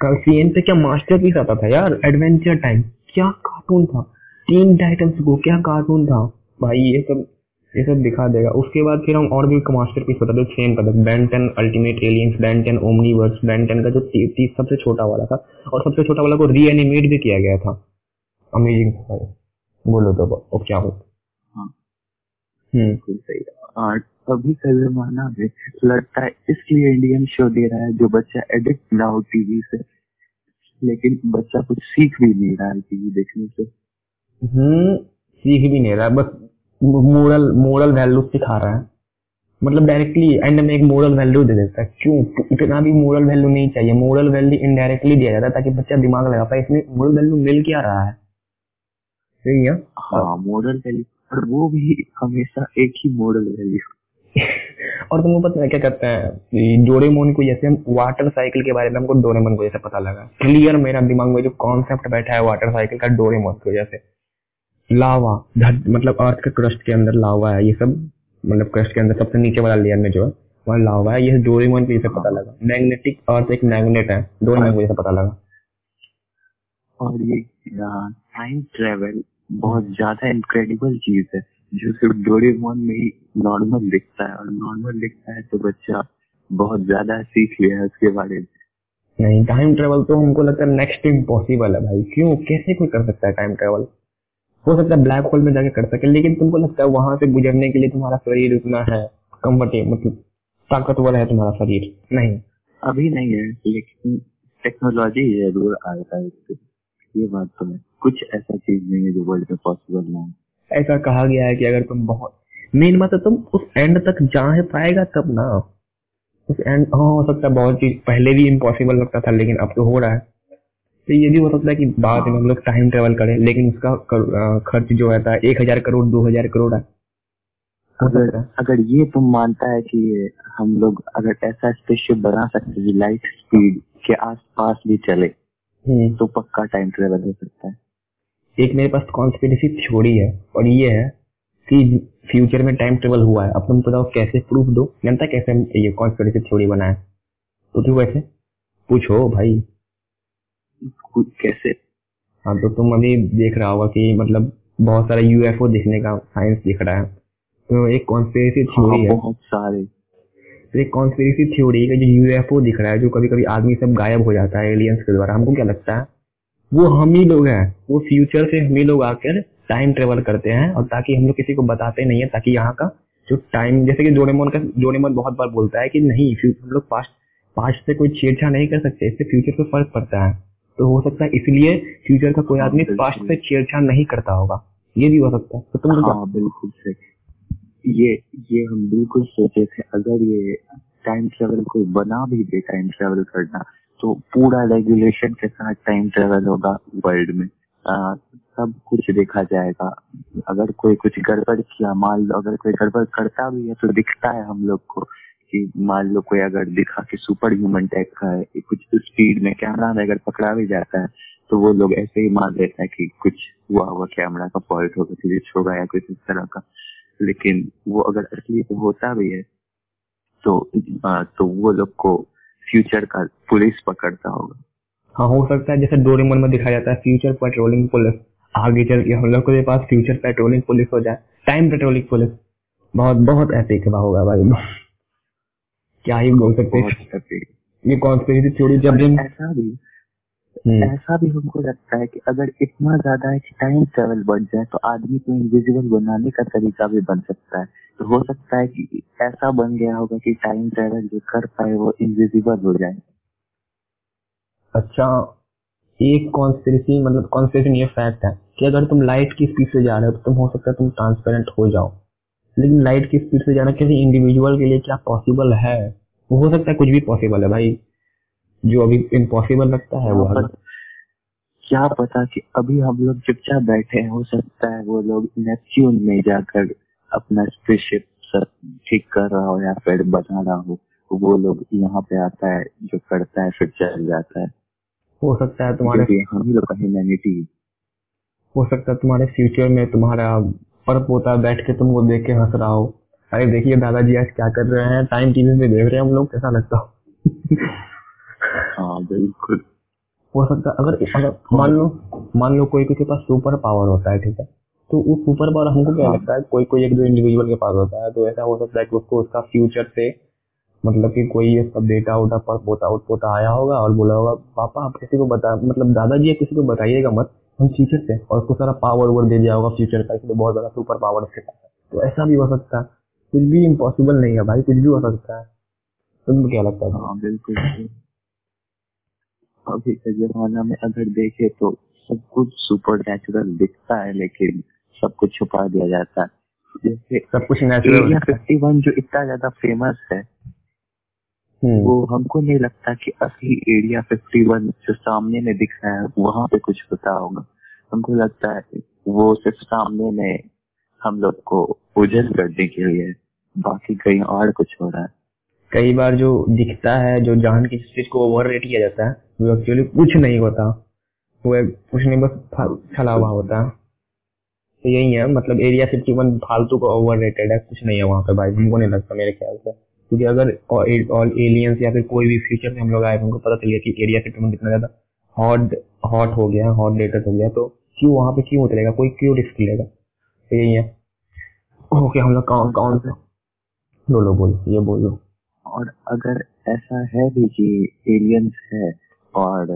कल सीएन पे क्या मास्टरपीस आता था यार? एडवेंचर टाइम क्या कार्टून था? तीन टाइटन्स को क्या कार्टून था? भाई ये सब ये सब दिखा देगा। उसके बाद फिर हम और भी मास्टरपीस बताते सेम का Ben ten ultimate aliens Ben ten omniverse Ben ten का जो ती, ती, सबसे छोटा वाला था। और सबसे छोटा वाला को रीएनिमेट भी किया गया था। अमेजिंग बोलो तो अब क्या हो हाँ। हम्म। बिल्कुल सही और अभी का जमाना में लगता है इसलिए इंडियन शो दे रहा है जो बच्चा एडिक्ट ना हो टीवी से लेकिन बच्चा कुछ सीख भी नहीं रहा है टीवी देखने से। हम्म सीख भी नहीं रहा बस मोरल मोरल वैल्यू सिखा रहा है। मतलब डायरेक्टली एंड में एक मोरल वैल्यू दे देता है। क्यों? इतना भी मोरल वैल्यू नहीं चाहिए। मोरल वैल्यू इनडायरेक्टली दिया जाता है ताकि बच्चा दिमाग लगा पाए। इसमें मोरल वैल्यू मिल क्या रहा है? सही है हाँ मॉडल वैल्यू और वो भी हमेशा एक ही मॉडल वैल्यू और तुमको पता है क्या कहते हैं? डोरेमोन को जैसे हम वाटर साइकिल के बारे में हमको डोरेमोन को जैसे पता लगा। क्लियर मेरा दिमाग में जो कॉन्सेप्ट बैठा है वाटर साइकिल का डोरेमोन की वजह से। लावा मतलब अर्थ के क्रस्ट के अंदर लावा है ये सब मतलब क्रस्ट के अंदर सबसे नीचे वाला लेयर में जो है वहाँ लावा है ये डोरेमोन की जैसे पता लगा। मैग्नेटिक अर्थ एक मैग्नेट है डोरेमोन को जैसे पता लगा। और ये टाइम ट्रेवल बहुत ज़्यादा इनक्रेडिबल चीज़ है जो सिर्फ़ डोरेमोन में ही नॉर्मल दिखता है और नॉर्मल दिखता है तो बच्चा बहुत ज़्यादा सीख लिया है उसके बारे में। नहीं टाइम ट्रेवल तो हमको लगता है नेक्स्ट इम्पॉसिबल है भाई। क्यों? कैसे कोई कर सकता है टाइम ट्रेवल हो सकता है ब्लैक होल में जाके कर सके लेकिन तुमको लगता है वहाँ से गुजरने के लिए तुम्हारा शरीर उतना है कम्फर्टेबल मतलब ताकतवर है तुम्हारा शरीर। नहीं। अभी नहीं है लेकिन टेक्नोलॉजी ज़रूर आएगा ये बात तो है। कुछ ऐसा चीज़ नहीं है जो वर्ल्ड में पॉसिबल ना हो। ऐसा कहा गया है कि अगर तुम बहुत मेन है तुम उस एंड तक जा पाएगा तब ना। उस एंड हाँ हो सकता है बहुत चीज़ पहले भी इम्पॉसिबल लगता था लेकिन अब तो हो रहा है। तो ये भी हो सकता है कि बाद में हम लोग टाइम ट्रेवल करें लेकिन उसका कर, खर्च जो रहता है एक हज़ार करोड़ दो हज़ार करोड़ है। अगर अगर ये तुम मानता है कि हम लोग अगर ऐसा स्पेसशिप बना सकते हैं लाइट स्पीड के आसपास भी चले हम्म। तो पक्का टाइम ट्रेवल हो सकता है। एक मेरे पास कॉन्स्पिरेसी थ्योरी है और ये है कि फ्यूचर में टाइम ट्रेवल हुआ है। अब तुम बताओ कैसे प्रूफ दो? जनता कैसे ये कॉन्स्पिरेसी थ्योरी बनाए? तो तू वैसे पूछो भाई। कैसे? हाँ तो तुम अभी देख रहा होगा कि मतलब बहुत सारा यूएफओ दिखने का साइंस दिख रहा है। तो एक कॉन्स्पिरेसी थ्योरी हाँ, है। बहुत सारे। तो एक कॉन्स्पिरेसी थ्योरी का जो यूएफओ दिख रहा है जो कभी कभी आदमी सब गायब हो जाता है एलियंस के द्वारा हमको क्या लगता है? वो हम ही लोग हैं। वो फ्यूचर से हम ही लोग आकर टाइम ट्रेवल करते हैं और ताकि हम लोग किसी को बताते नहीं है ताकि यहाँ का जो टाइम जैसे कि डोरेमोन का डोरेमोन बहुत बार बोलता है कि नहीं हम लोग पास्ट पास्ट से कोई छेड़छाड़ नहीं कर सकते इससे फ्यूचर पे फ़र्क पड़ता है। तो हो सकता है इसलिए फ्यूचर का कोई हाँ, आदमी पास्ट से छेड़छाड़ नहीं करता होगा। ये भी हो सकता है। तो तुम हाँ बिल्कुल सही। ये ये हम बिल्कुल सोचे थे। अगर ये टाइम ट्रेवल कोई बना भी दे टाइम ट्रेवल करना तो पूरा रेगुलेशन के साथ टाइम ट्रेवल होगा वर्ल्ड में। आ, सब कुछ देखा जाएगा। अगर कोई कुछ गड़बड़ किया मान लो अगर कोई गड़बड़ करता भी है तो दिखता है हम लोग को कि मान लो कोई अगर दिखा कि सुपर ह्यूमन टाइप का है कुछ स्पीड में कैमरा में अगर पकड़ा भी जाता है तो वो लोग ऐसे ही मान लेते हैं कि कुछ हुआ हुआ कैमरा का फॉल्ट होगा ग्लिच होगा या कुछ इस तरह का। लेकिन वो अगर असली होता भी है तो आ, तो वो लोग को फ्यूचर का पुलिस पकड़ता होगा। हाँ हो सकता है जैसे डोरेमोन में दिखाया जाता है फ्यूचर पेट्रोलिंग पुलिस आगे चल के हम लोग के पास फ्यूचर पेट्रोलिंग पुलिस हो जाए। टाइम पेट्रोलिंग पुलिस बहुत बहुत एपिक होगा भाई। क्या ही बोल सकते हैं। ये कॉन्स्पिरेसी थ्योरी जब भी ऐसा भी ऐसा भी हमको लगता है कि अगर इतना ज़्यादा है कि टाइम ट्रेवल बढ़ जाए तो आदमी को इनविजिबल बनाने का तरीका भी बन सकता है। तो हो सकता है कि ऐसा बन गया होगा कि टाइम ट्रेवल जो कर पाए वो इनविजिबल हो जाए। अच्छा एक कॉन्स्पिरेसी मतलब कॉन्स्पिरेसी ये फैक्ट है कि अगर तुम लाइट की स्पीड से जा रहे हो तो तुम हो सकता है तुम ट्रांसपेरेंट हो जाओ। लेकिन लाइट की स्पीड से जाना किसी इंडिविजुअल के लिए क्या पॉसिबल है? हो सकता है कुछ भी पॉसिबल है भाई। जो अभी इम्पॉसिबल लगता है वो पर क्या पता कि अभी हम लोग चुपचाप बैठे हैं हो सकता है वो लोग नेपच्यून में जाकर अपना स्पेसशिप सब ठीक कर रहा हो या फिर बना रहा हो। वो लोग यहाँ पे आता है जो करता है फिर चल जाता है। हो सकता है तुम्हारे हम लोग का ह्यूमैनिटी हो सकता है तुम्हारे फ्यूचर में तुम्हारा पर पोता बैठ के तुमको देख के हंस रहा हो। अरे देखिए दादाजी आज क्या कर रहे हैं टाइम टीवी पे देख रहे हैं हम लोग कैसा लगता हो? हाँ बिल्कुल। हो सकता है अगर अगर मान लो मान लो कोई किसी के पास सुपर पावर होता है ठीक है? तो वो सुपर पावर हमको क्या हाँ। लगता है? कोई कोई एक दो इंडिविजुअल के पास होता है तो ऐसा हो सकता है कि उसको उसका फ्यूचर से मतलब कि कोई उसका बेटा उटा पर पोता उत पोता आया होगा और बोला होगा पापा आप किसी को बता मतलब दादाजी किसी को बताइएगा मत हम फ्यूचर से और उसको सारा पावर ओवर दे दिया होगा फ्यूचर का इसलिए बहुत ज़्यादा सुपर पावर उसके पास है। तो ऐसा भी हो सकता है। कुछ भी इम्पॉसिबल नहीं है भाई कुछ भी हो सकता है। तुमको क्या लगता है? हाँ बिल्कुल। अभी के जमाना में अगर देखे तो सब कुछ सुपर नेचुरल दिखता है लेकिन सब कुछ छुपा दिया जाता है। जैसे सब कुछ एरिया नेचुरल फिफ्टी वन जो इतना ज़्यादा फ़ेमस है वो हमको नहीं लगता कि असली एरिया फिफ्टी वन जो सामने में दिख रहा है वहाँ पे कुछ होता होगा। हमको लगता है वो सिर्फ़ सामने में हम लोग को ओझल करने के लिए बाकी कहीं और कुछ हो रहा है। कई बार जो दिखता है जो जान की चीज़ को ओवर रेट किया जाता है वो एक्चुअली कुछ नहीं होता। वो कुछ नहीं, बस छला हुआ होता। तो यही है मतलब एरिया फिफ्टी वन फालतू का ओवर रेटेड है, कुछ नहीं है वहाँ पे भाई, हमको नहीं लगता मेरे ख्याल से। क्योंकि अगर ऑल एलियंस या फिर कोई भी फ्यूचर में हम लोग आए, हमको पता चल गया कि एरिया फिफ्टी वन कितना ज़्यादा हॉट हॉट हो गया हॉट डेटेड हो गया तो क्यों वहाँ पे क्यों उतरेगा? कोई क्यों रिस्क लेगा? तो यही है। ओके, हम लोग कौन कौन से बोलो बोलो, ये बोलो। और अगर ऐसा है भी कि एलियंस है और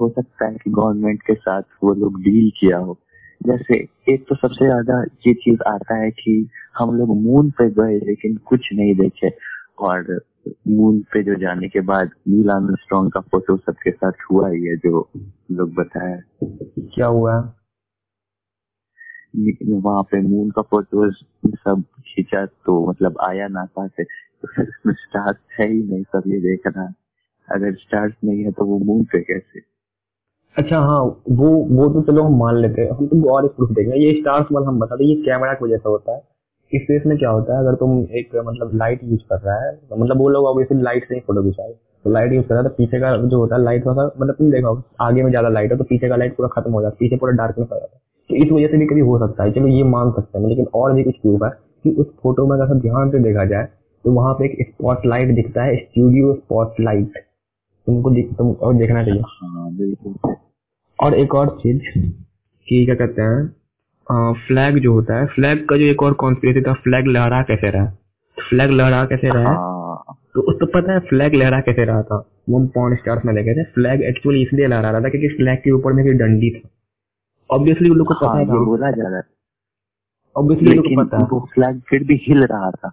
हो सकता है कि गवर्नमेंट के साथ वो लोग डील किया हो। जैसे एक तो सबसे ज़्यादा ये चीज़ आता है कि हम लोग मून पे गए लेकिन कुछ नहीं देखे। और मून पे जो जाने के बाद नील आर्मस्ट्रॉन्ग का फ़ोटो सबके साथ हुआ ही है जो लोग बताया। क्या हुआ? वहाँ पे मून का फ़ोटो सब खींचा तो मतलब आया नासा से तो फिर उसमें स्टार्स है ही नहीं सब ये देख रहा अगर स्टार्स नहीं है तो वो मून पे कैसे? अच्छा हाँ वो वो तो चलो हम मान लेते हैं। हम तुमको और एक प्रूफ देंगे। ये स्टार्स वाला हम बताते हैं ये कैमरा की वजह से होता है। इस केस में क्या होता है, अगर तुम एक मतलब लाइट यूज़ कर रहा है तो मतलब वो लोग ऑब्वियसली लाइट से ही फ़ोटो खिंचाए। तो लाइट यूज़ कर रहा है तो पीछे का जो होता है लाइट थोड़ा मतलब तुम देखा, आगे में ज़्यादा लाइट है तो पीछे का लाइट पूरा खत्म हो जाता है, पीछे पूरा डार्कनेस हो जाता है। तो इस वजह से भी कभी हो सकता है, चलो ये मान सकते हैं, लेकिन और भी कुछ प्रूफ है कि उस फ़ोटो में अगर ध्यान से देखा जाए तो वहाँ पे एक स्पॉट लाइट दिखता है स्टूडियो स्पॉट लाइट तुमको तुम और देखना चाहिए। हाँ बिल्कुल। और एक और चीज़ कि क्या कहते हैं फ्लैग जो होता है फ्लैग का जो एक और कॉन्स्पिरेसी था फ्लैग लहरा कैसे रहा? फ्लैग लहरा कैसे रहा? हाँ। तो उसको पता है फ्लैग लहरा कैसे रहा था? वो हम पॉन स्टार्स में देखे थे। फ्लैग एक्चुअली इसलिए लहरा रहा था क्योंकि फ्लैग के ऊपर में एक डंडी था। ऑब्वियसली उन लोग को पता हाँ, था बोला जा रहा है। ऑब्वियसली लोग को पता है। वो फ्लैग फिर भी हिल रहा था।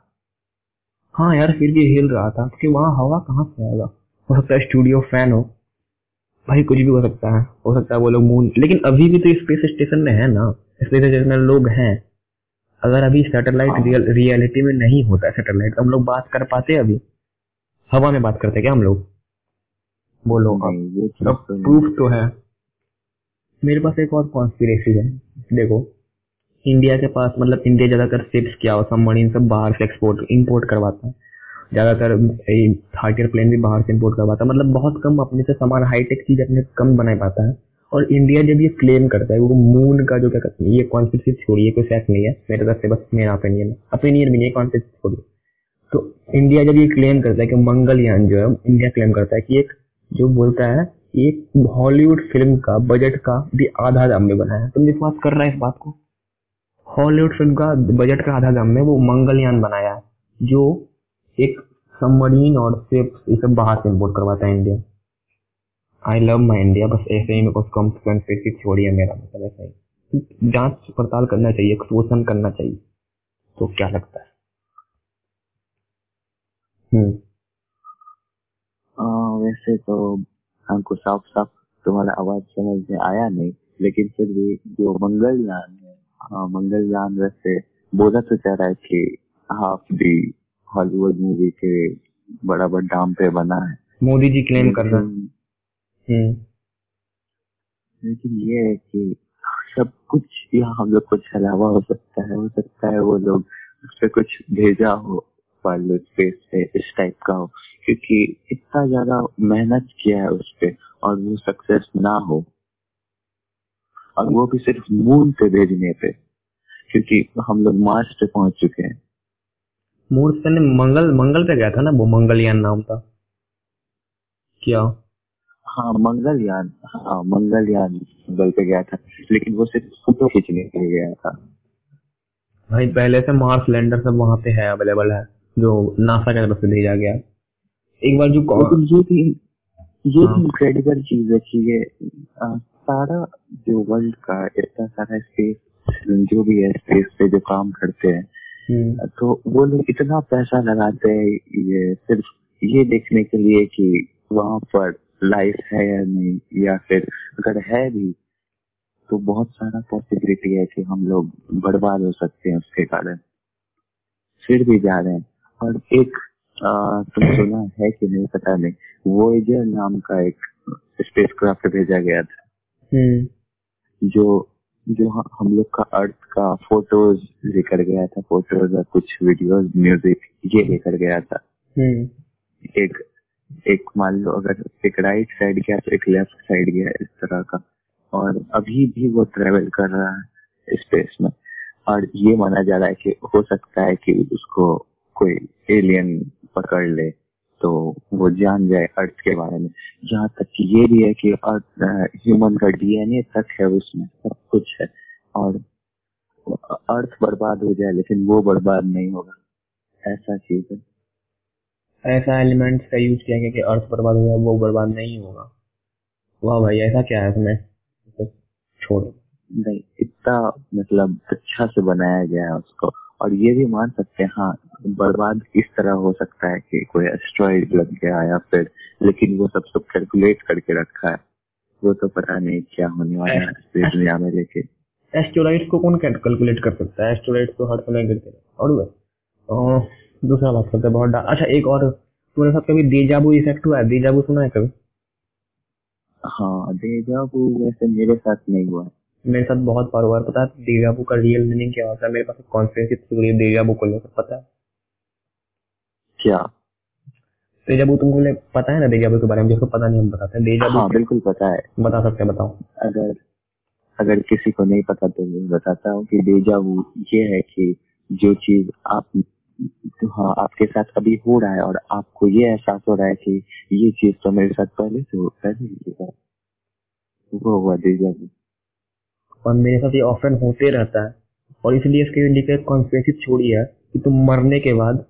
हाँ यार फिर भी हिल रहा था क्योंकि वहाँ हवा कहाँ से आएगा? हो सकता है स्टूडियो फ़ैन हो। भाई कुछ भी हो सकता है। हो सकता है वो लोग मून लेकिन अभी भी तो स्पेस स्टेशन में है ना। स्पेस स्टेशन में लोग हैं। अगर अभी सैटेलाइट। रियल, रियलिटी में नहीं होता सैटेलाइट तो हम लोग बात कर पाते अभी। हवा में बात करते क्या हम लोग? बोलो अब अब तो। प्रूफ तो है। मेरे पास एक और कॉन्स्पिरेसी है। देखो इंडिया के पास मतलब इंडिया ज़्यादातर शिप्स क्या हो सबमरीन सब बाहर से एक्सपोर्ट इंपोर्ट करवाता है। ज़्यादातर हार्टियर प्लेन भी बाहर से इंपोर्ट करवाता है। मतलब बहुत कम अपने से सामान हाईटेक चीज़ अपने कम बना पाता है। और इंडिया जब ये क्लेम करता है, वो मून का जो क्या कहते हैं, ये कॉन्स्पिरेसी छोड़िए कोई फैक्ट नहीं है। मेरे तरफ़ से बस मेरा ओपिनियन है। ओपिनियन भी नहीं कॉन्स्पिरेसी छोड़िए तो इंडिया जब ये क्लेम करता है कि मंगलयान जो है इंडिया क्लेम करता है कि एक जो बोलता है, एक हॉलीवुड फ़िल्म का बजट का भी आधा दाम में बना है। तुम विश्वास कर रहा है इस बात को? हॉलीवुड फ़िल्म का बजट का आधा दाम में वो मंगलयान बनाया है, जो एक सबमरीन और शिप ये सब बाहर से इम्पोर्ट करवाता है India I love my India बस ऐसे ही मेरे को कॉन्स्पिरेसी छोड़िए मेरा मतलब ऐसा ही। जाँच पड़ताल करना चाहिए एक्सपोजन करना चाहिए तो क्या लगता है? हम्म। आ, वैसे तो हमको साफ़ साफ़ तुम्हारा आवाज़ समझ में आया नहीं लेकिन फिर भी जो मंगलयान है मंगलयान वैसे बोला तो चाह रहा है कि हाफ़ दी हॉलीवुड मूवी के बराबर दाम पे बना है। मोदी जी क्लेम कर रहे हैं। लेकिन हम्म। ये है कि सब कुछ यहाँ हम लोग को छलावा हो सकता है हो सकता है वो लोग उस पर कुछ भेजा हो पायलट स्पेस से इस टाइप का हो क्योंकि इतना ज़्यादा मेहनत किया है उस पर और वो सक्सेस ना हो। और वो भी सिर्फ़ मून पे भेजने पे क्योंकि हम लोग मार्च पे पहुँच चुके हैं। मूर्ख ने मंगल मंगल पे गया था ना वो मंगलयान नाम था। क्या? हाँ मंगलयान हाँ मंगलयान मंगल पे गया था। लेकिन वो सिर्फ़ फ़ोटो खींचने के लिए गया था। भाई पहले से मार्स लैंडर सब वहाँ पे है अवेलेबल है जो नासा की तरफ़ से भेजा गया। एक बार जो ये भी ये हाँ। इनक्रेडिबल चीज़ है कि ये सारा जो वर्ल्ड का इतना सारा स्पेस जो भी है स्पेस पे जो काम करते हैं तो वो लोग इतना पैसा लगाते हैं ये सिर्फ़ ये देखने के लिए कि वहाँ पर लाइफ है या नहीं या फिर अगर है भी तो बहुत सारा पॉसिबिलिटी है कि हम लोग बर्बाद हो सकते हैं उसके कारण। फिर भी जा रहे हैं। और एक आ, तुम सुना है कि नहीं पता नहीं वोएजर नाम का एक स्पेस क्राफ्ट भेजा गया था। हम्म, जो जो हम लोग का अर्थ का फ़ोटोज़ लेकर गया था फ़ोटोज़ और कुछ वीडियोस म्यूज़िक ये लेकर गया था। हम्म, एक एक मान लो अगर एक राइट साइड गया तो एक लेफ़्ट साइड गया इस तरह का। और अभी भी वो ट्रेवल कर रहा है स्पेस में। और ये माना जा रहा है कि हो सकता है कि उसको कोई एलियन पकड़ ले। तो वो जान जाए अर्थ के बारे में। जहाँ तक कि ये भी है कि अर्थ ह्यूमन का डीएनए तक है उसमें सब कुछ है। और अर्थ बर्बाद हो जाए लेकिन वो बर्बाद नहीं होगा। ऐसा चीज़ है। ऐसा एलिमेंट का यूज़ किया गया कि अर्थ बर्बाद हो जाए वो बर्बाद नहीं होगा। वाह भाई ऐसा क्या है इसमें? तो छोड़ो नहीं इतना मतलब अच्छा से बनाया गया है उसको। और ये भी मान सकते हैं हाँ बर्बाद इस तरह हो सकता है कि कोई एस्ट्रॉइड लग गया या फिर लेकिन वो सब सब कैलकुलेट करके रखा है। वो तो पता नहीं क्या होने वाला है इस दुनिया में लेके। एस्टोराइड्स को कौन कैलकुलेट कर सकता है? एस्टोराइड्स तो हर समय गिरते हैं। और दूसरा बात करते हैं बहुत अच्छा एक और तुम्हारे साथ कभी देजाबू इफ़ेक्ट हुआ है? देजाबू सुना है कभी? हाँ देजाबू वैसे मेरे साथ नहीं हुआ है। मेरे साथ बहुत बार हुआ है। पता है देजाबू का रियल मीनिंग क्या होता है? मेरे पास कॉन्फ्रेंस थ्योरी है देजाबू को लेकर पता है? क्या? देजाबू तुमको पता है ना देजाबू के बारे में? जिसको पता नहीं हम बताते हैं। देजाबू हाँ बिल्कुल पता है। बता सकते हैं बताओ। अगर अगर किसी को नहीं पता तो मैं बताता हूँ कि डेजावू ये है कि जो चीज़ आप हाँ आपके साथ अभी हो रहा है और आपको ये एहसास हो रहा है कि ये चीज़ तो मेरे साथ पहले से हो पहले ही हुआ। वो हुआ डेजावू और मेरे साथ ये ऑफन होते रहता है और इसलिए इसके लिए कॉन्स्पिरेसी छोड़ी है कि तुम मरने के बाद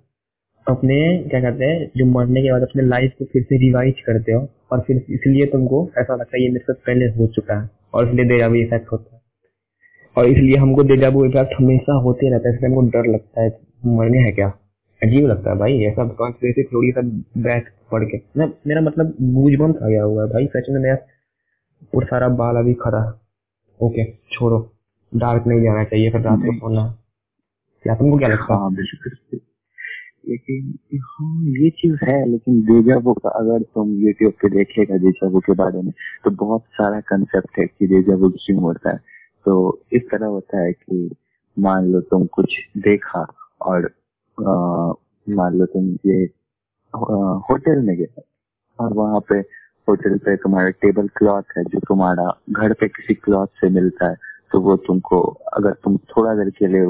अपने क्या कहते हैं जो मरने के बाद अपने लाइफ को फिर से रिवाइज करते हो और फिर इसलिए तुमको ऐसा लगता है ये मेरे साथ पहले हो चुका है और इसलिए देजाबू इफ़ेक्ट होता है। और इसलिए हमको देजाबू इफ़ेक्ट हमेशा होते रहता है इसलिए हमको डर लगता है मरने है क्या? अजीब लगता है भाई ऐसा कॉन्स्पिरेसी थोड़ी सा बैठ पढ़ के। मैं मेरा मतलब गूजबम्स आ गया हुआ है भाई सच में मैं और सारा बाल अभी खड़ा है। ओके छोड़ो डार्क नहीं जाना चाहिए फिर रात को। सोना है। क्या तुमको क्या लगता है? हाँ लेकिन हाँ ये चीज़ है, लेकिन डेजावो का अगर तुम यूट्यूब पे देखेगा डेजावो के बारे में तो बहुत सारा कंसेप्ट है कि डेजावो क्यों होता है। तो इस तरह होता है कि मान लो तुम कुछ देखा और मान लो तुम ये होटल में गए और वहाँ पे होटल पे तुम्हारा टेबल क्लॉथ है, जो तुम्हारा घर पे किसी क्लॉथ से मिलता है तो वो तुमको, अगर तुम थोड़ा देर के लिए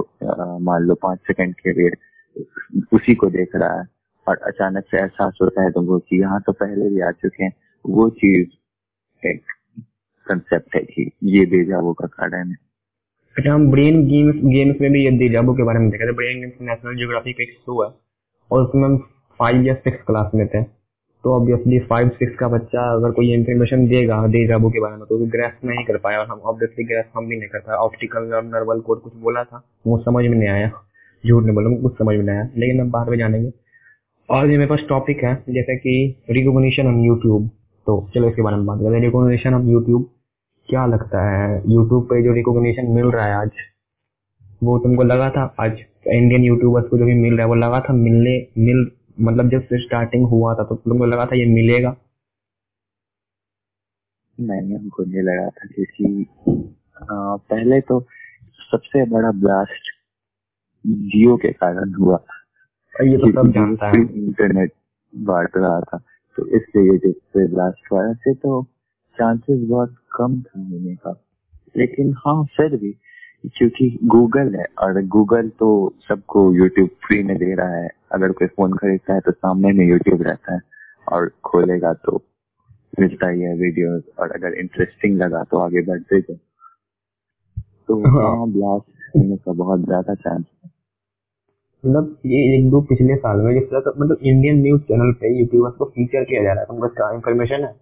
मान लो पाँच सेकंड के लिए उसी को देख रहा है और अचानक से एहसास होता है तुमको कि, यहाँ तो पहले भी आ चुके हैं। वो चीज़ एक कंसेप्ट है कि ये बेजावो का कारण है। अच्छा हम ब्रेन गेम्स गेम्स में भी ये डेजाबू के बारे में देखा था। ब्रेन गेम्स नेशनल जियोग्राफी का एक शो है और उसमें हम फाइव या सिक्स क्लास में थे। तो ऑब्वियसली फाइव सिक्स का बच्चा अगर कोई इन्फॉर्मेशन देगा डेजाबू के बारे में तो ग्रेस नहीं कर पाया और हम ऑब्वियसली ग्रेस हम भी नहीं कर पाए। ऑप्टिकल नर्वल कोड कुछ बोला था, वो समझ में नहीं आया। झूठ नहीं बोलूँगा कुछ समझ में नहीं आया। लेकिन हम बाद में जानेंगे। और ये मेरे पास टॉपिक है, जैसे कि रिकॉग्निशन ऑन यूट्यूब तो चलो इसके बारे में बात करते हैं रिकॉग्निशन ऑन यूट्यूब क्या लगता है? यूट्यूब पे जो रिकॉग्निशन मिल रहा है आज, वो तुमको लगा था? आज इंडियन यूट्यूबर्स को जो भी मिल रहा है, वो लगा था मिलने, मिल मतलब जब से स्टार्टिंग हुआ था तो तुमको लगा था ये मिलेगा? नहीं, हमको नहीं लगा था, क्योंकि पहले तो सबसे बड़ा ब्लास्ट जियो के कारण हुआ। ये तो सब जानता है। इंटरनेट बांट रहा था। तो इसलिए यूट्यूब पे ब्लास्ट हुआ ऐसे तो चांसेस बहुत कम था होने का। लेकिन हाँ फिर भी क्योंकि गूगल है और गूगल तो सबको यूट्यूब फ्री में दे रहा है। अगर कोई फ़ोन खरीदता है तो सामने में यूट्यूब रहता है और खोलेगा तो मिलता ही है वीडियोस और अगर इंटरेस्टिंग लगा तो आगे बढ़ते तो हाँ। हाँ ब्लास्ट होने का बहुत ज़्यादा चांस है मतलब ये एक दो पिछले साल में जिस तरह का मतलब इंडियन न्यूज़ चैनल पे यूट्यूबर्स को फीचर किया जा रहा है। तुमको इसका इन्फॉर्मेशन है?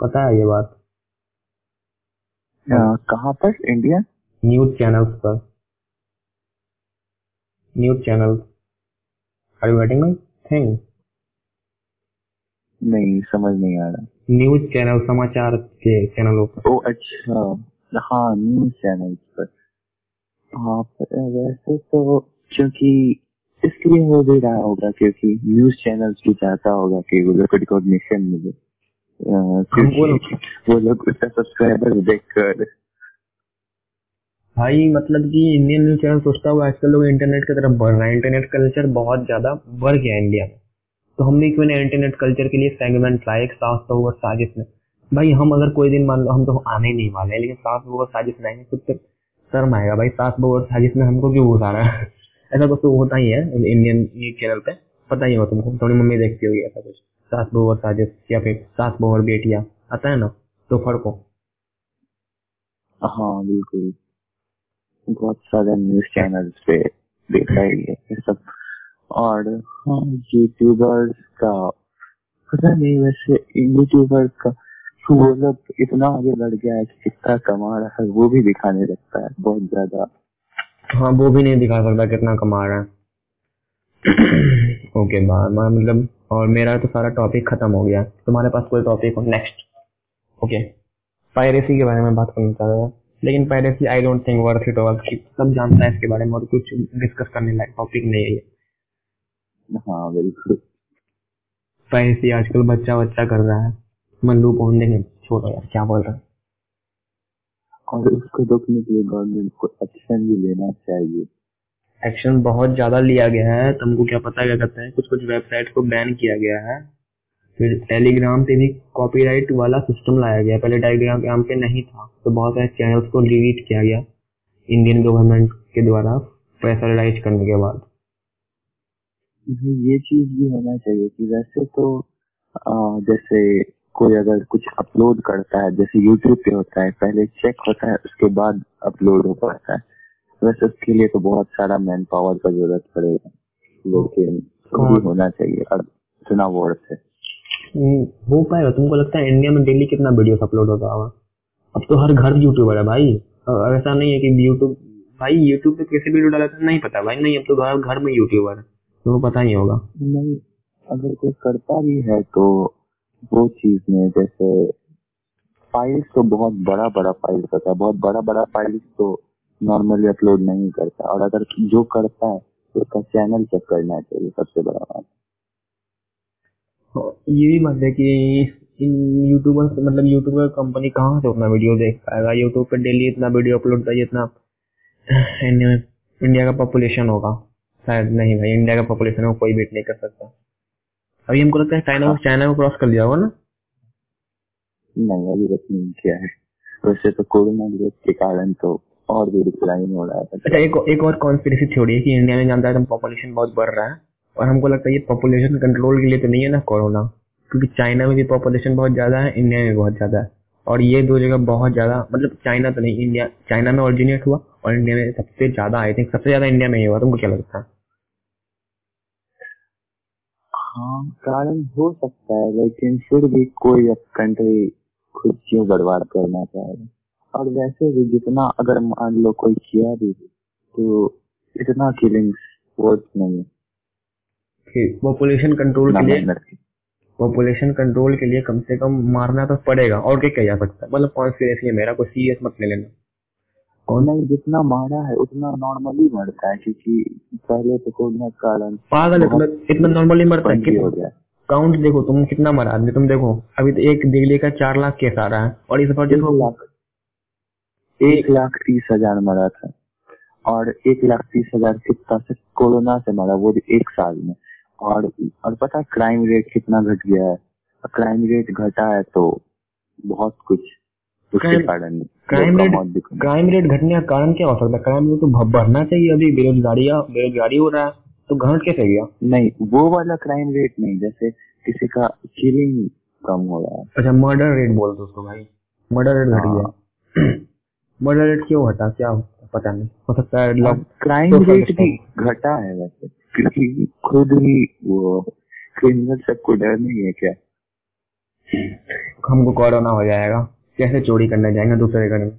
पता है ये बात? कहाँ पर? इंडिया न्यूज़ चैनल्स पर। News channel are you getting my thing नहीं समझ नहीं आ रहा। न्यूज़ चैनल समाचार के चैनलों पर ओ अच्छा। हाँ न्यूज़ चैनल पर। हाँ वैसे तो क्योंकि इसलिए हो भी रहा होगा क्योंकि न्यूज़ चैनल्स भी चाहता होगा कि वो लोग को रिकॉग्निशन मिले। क्योंकि वो लोग उसका सब्सक्राइबर देख कर भाई मतलब कि इंडियन न्यूज़ चैनल सोचता हुआ आजकल लोग इंटरनेट की तरफ़ बढ़ रहा है। इंटरनेट कल्चर बहुत ज़्यादा बढ़ गया इंडिया में। तो हम भी क्यों ना इंटरनेट कल्चर के लिए सेगमेंट लाए एक सास और साजिश में। भाई हम अगर कोई दिन मान लो हम तो आने ही नहीं वाले लेकिन सास और साजिश लाएँगे खुद तो शर्म आएगा भाई सास बहू और साजिश में हमको क्यों घुसा रहा है ऐसा कुछ तो होता ही है इंडियन न्यूज़ चैनल पे। पता ही होगा तुमको, थोड़ी मम्मी देखती होगी ऐसा कुछ। सास बहू और साजिश या फिर सास बहू और बेटिया। आता है ना? तो फ़र्क हो। हाँ बिल्कुल। बहुत सारे न्यूज़ चैनल पे देखा ही है ये सब। और हाँ यूट्यूबर्स का, पता नहीं वैसे यूट्यूबर्स का वो लोग इतना आगे बढ़ गया है कि कितना कमा रहा है वो भी दिखाने लगता है बहुत ज़्यादा। हाँ वो भी नहीं दिखा सकता कितना कमा रहा है। ओके मतलब और मेरा तो सारा टॉपिक खत्म हो गया। तुम्हारे पास कोई टॉपिक हो? Next okay. पायरेसी के बारे में बात करना चाह रहा था लेकिन piracy I don't think worth it all सब जानता है इसके बारे में और कुछ डिस्कस करने लायक टॉपिक नहीं है। ये हाँ बिल्कुल। पायरेसी आजकल बच्चा बच्चा कर रहा है। मल्लू पहुँच देंगे छोड़ो यार क्या बोल रहा है? और उसको रोकने के लिए गवर्नमेंट को एक्शन भी लेना चाहिए। एक्शन बहुत ज़्यादा लिया गया है तुमको क्या पता क्या कहते हैं? कुछ कुछ वेबसाइट को बैन किया गया है। फिर टेलीग्राम पे भी कॉपीराइट वाला सिस्टम लाया गया पहले टेलीग्राम पे नहीं था तो बहुत सारे चैनल्स को डिलीट किया गया। इंडियन गवर्नमेंट के द्वारा प्रेशराइज करने के बाद। ये चीज़ भी होना चाहिए कि वैसे तो आ, जैसे कोई अगर कुछ अपलोड करता है जैसे यूट्यूब पे होता है पहले चेक होता है उसके बाद अपलोड हो पाता है। वैसे उसके लिए तो बहुत सारा मैन पावर का ज़रूरत पड़ेगा। लेकिन होना चाहिए। अब वर्थ है। हम्म, हो पाएगा। तुमको लगता है इंडिया में डेली कितना वीडियो अपलोड होता होगा? अब तो हर घर यूट्यूबर है भाई। ऐसा नहीं है कि यूट्यूब भाई यूट्यूब पे कैसे वीडियो डाला था नहीं पता भाई। नहीं अब तो घर घर में यूट्यूबर है। तो पता ही होगा। नहीं अगर कोई करता भी है तो वो चीज़ में जैसे फाइल्स तो बहुत बड़ा बड़ा फाइल्स होता है। बहुत बड़ा बड़ा फाइल्स तो नॉर्मली अपलोड नहीं करता। और अगर जो करता है तो उसका चैनल चेक करना चाहिए सबसे बड़ा बात। हाँ, ये भी है कि इन यूट्यूबर्स मतलब यूट्यूबर कंपनी कहाँ से उतना वीडियो देख पाएगा? यूट्यूब पे डेली इतना वीडियो अपलोड करिए इतना इंडिया का पॉपुलेशन होगा। शायद नहीं भाई इंडिया का पॉपुलेशन को कोई बीट नहीं कर सकता। अभी हमको लगता है चाइना चाइना को क्रॉस कर लिया होगा ना? नहीं अभी तक नहीं किया है। वैसे तो कोरोना ग्रोथ के कारण तो और भी डिक्लाइन हो रहा है। अच्छा एक एक और कॉन्स्पिरेसी थ्योरी है कि इंडिया में जानता है पॉपुलेशन बहुत बढ़ रहा है और हमको लगता है ये पॉपुलेशन कंट्रोल के लिए तो नहीं है ना कोरोना क्योंकि चाइना में भी पॉपुलेशन बहुत ज़्यादा है इंडिया में बहुत ज़्यादा है। और ये दो जगह बहुत ज़्यादा मतलब चाइना तो नहीं इंडिया चाइना में ऑरिजिनेट हुआ और इंडिया में सबसे ज़्यादा आई थिंक सबसे ज़्यादा इंडिया में ही हुआ। तुमको क्या लगता है? हाँ कारण हो सकता है लेकिन फिर भी कोई अब कंट्री खुद क्यों बर्बाद करना चाहेगा और वैसे भी जितना अगर मान लो कोई किया भी तो इतना किलिंग्स वर्थ नहीं है। पॉपुलेशन कंट्रोल के लिए पॉपुलेशन कंट्रोल के लिए कम से कम मारना तो पड़ेगा और क्या किया जा सकता है? मतलब कॉन्स्पिरेसी है मेरा कोई सीरियस मत ले लेना। कोरोना जितना मारा है उतना नॉर्मली मरता है क्योंकि पहले तो कोरोना कारण पागल इतना इतना नॉर्मली मरता है हो गया। काउंट देखो तुम कितना मरा आदमी तुम देखो अभी तो एक दिल्ली का चार लाख केस आ रहा है और इस बार देखो लाख एक लाख तीस हज़ार मरा था और एक लाख तीस हज़ार कितना से कोरोना से मरा वो भी एक साल में। और और पता क्राइम रेट कितना घट गया है? क्राइम रेट घटा है तो बहुत कुछ उसके कारण। Crime rate. क्राइम रेट घटने का कारण क्या हो सकता है? क्राइम रेट तो बढ़ना चाहिए अभी बेरोजगारी बेरोजगारी हो रहा है तो घट कैसे गया? नहीं वो वाला क्राइम रेट नहीं जैसे किसी का किलिंग कम हो रहा है। अच्छा मर्डर रेट बोल दो उसको भाई। मर्डर रेट घट हाँ। गया मर्डर रेट क्यों घटा? क्या पता नहीं। हो सकता है क्राइम रेट भी घटा है वैसे क्योंकि खुद ही वो क्रिमिनल सबको डर नहीं है क्या? हमको कोरोना हो जाएगा। कैसे चोरी करने जाएँगे दूसरे घर में?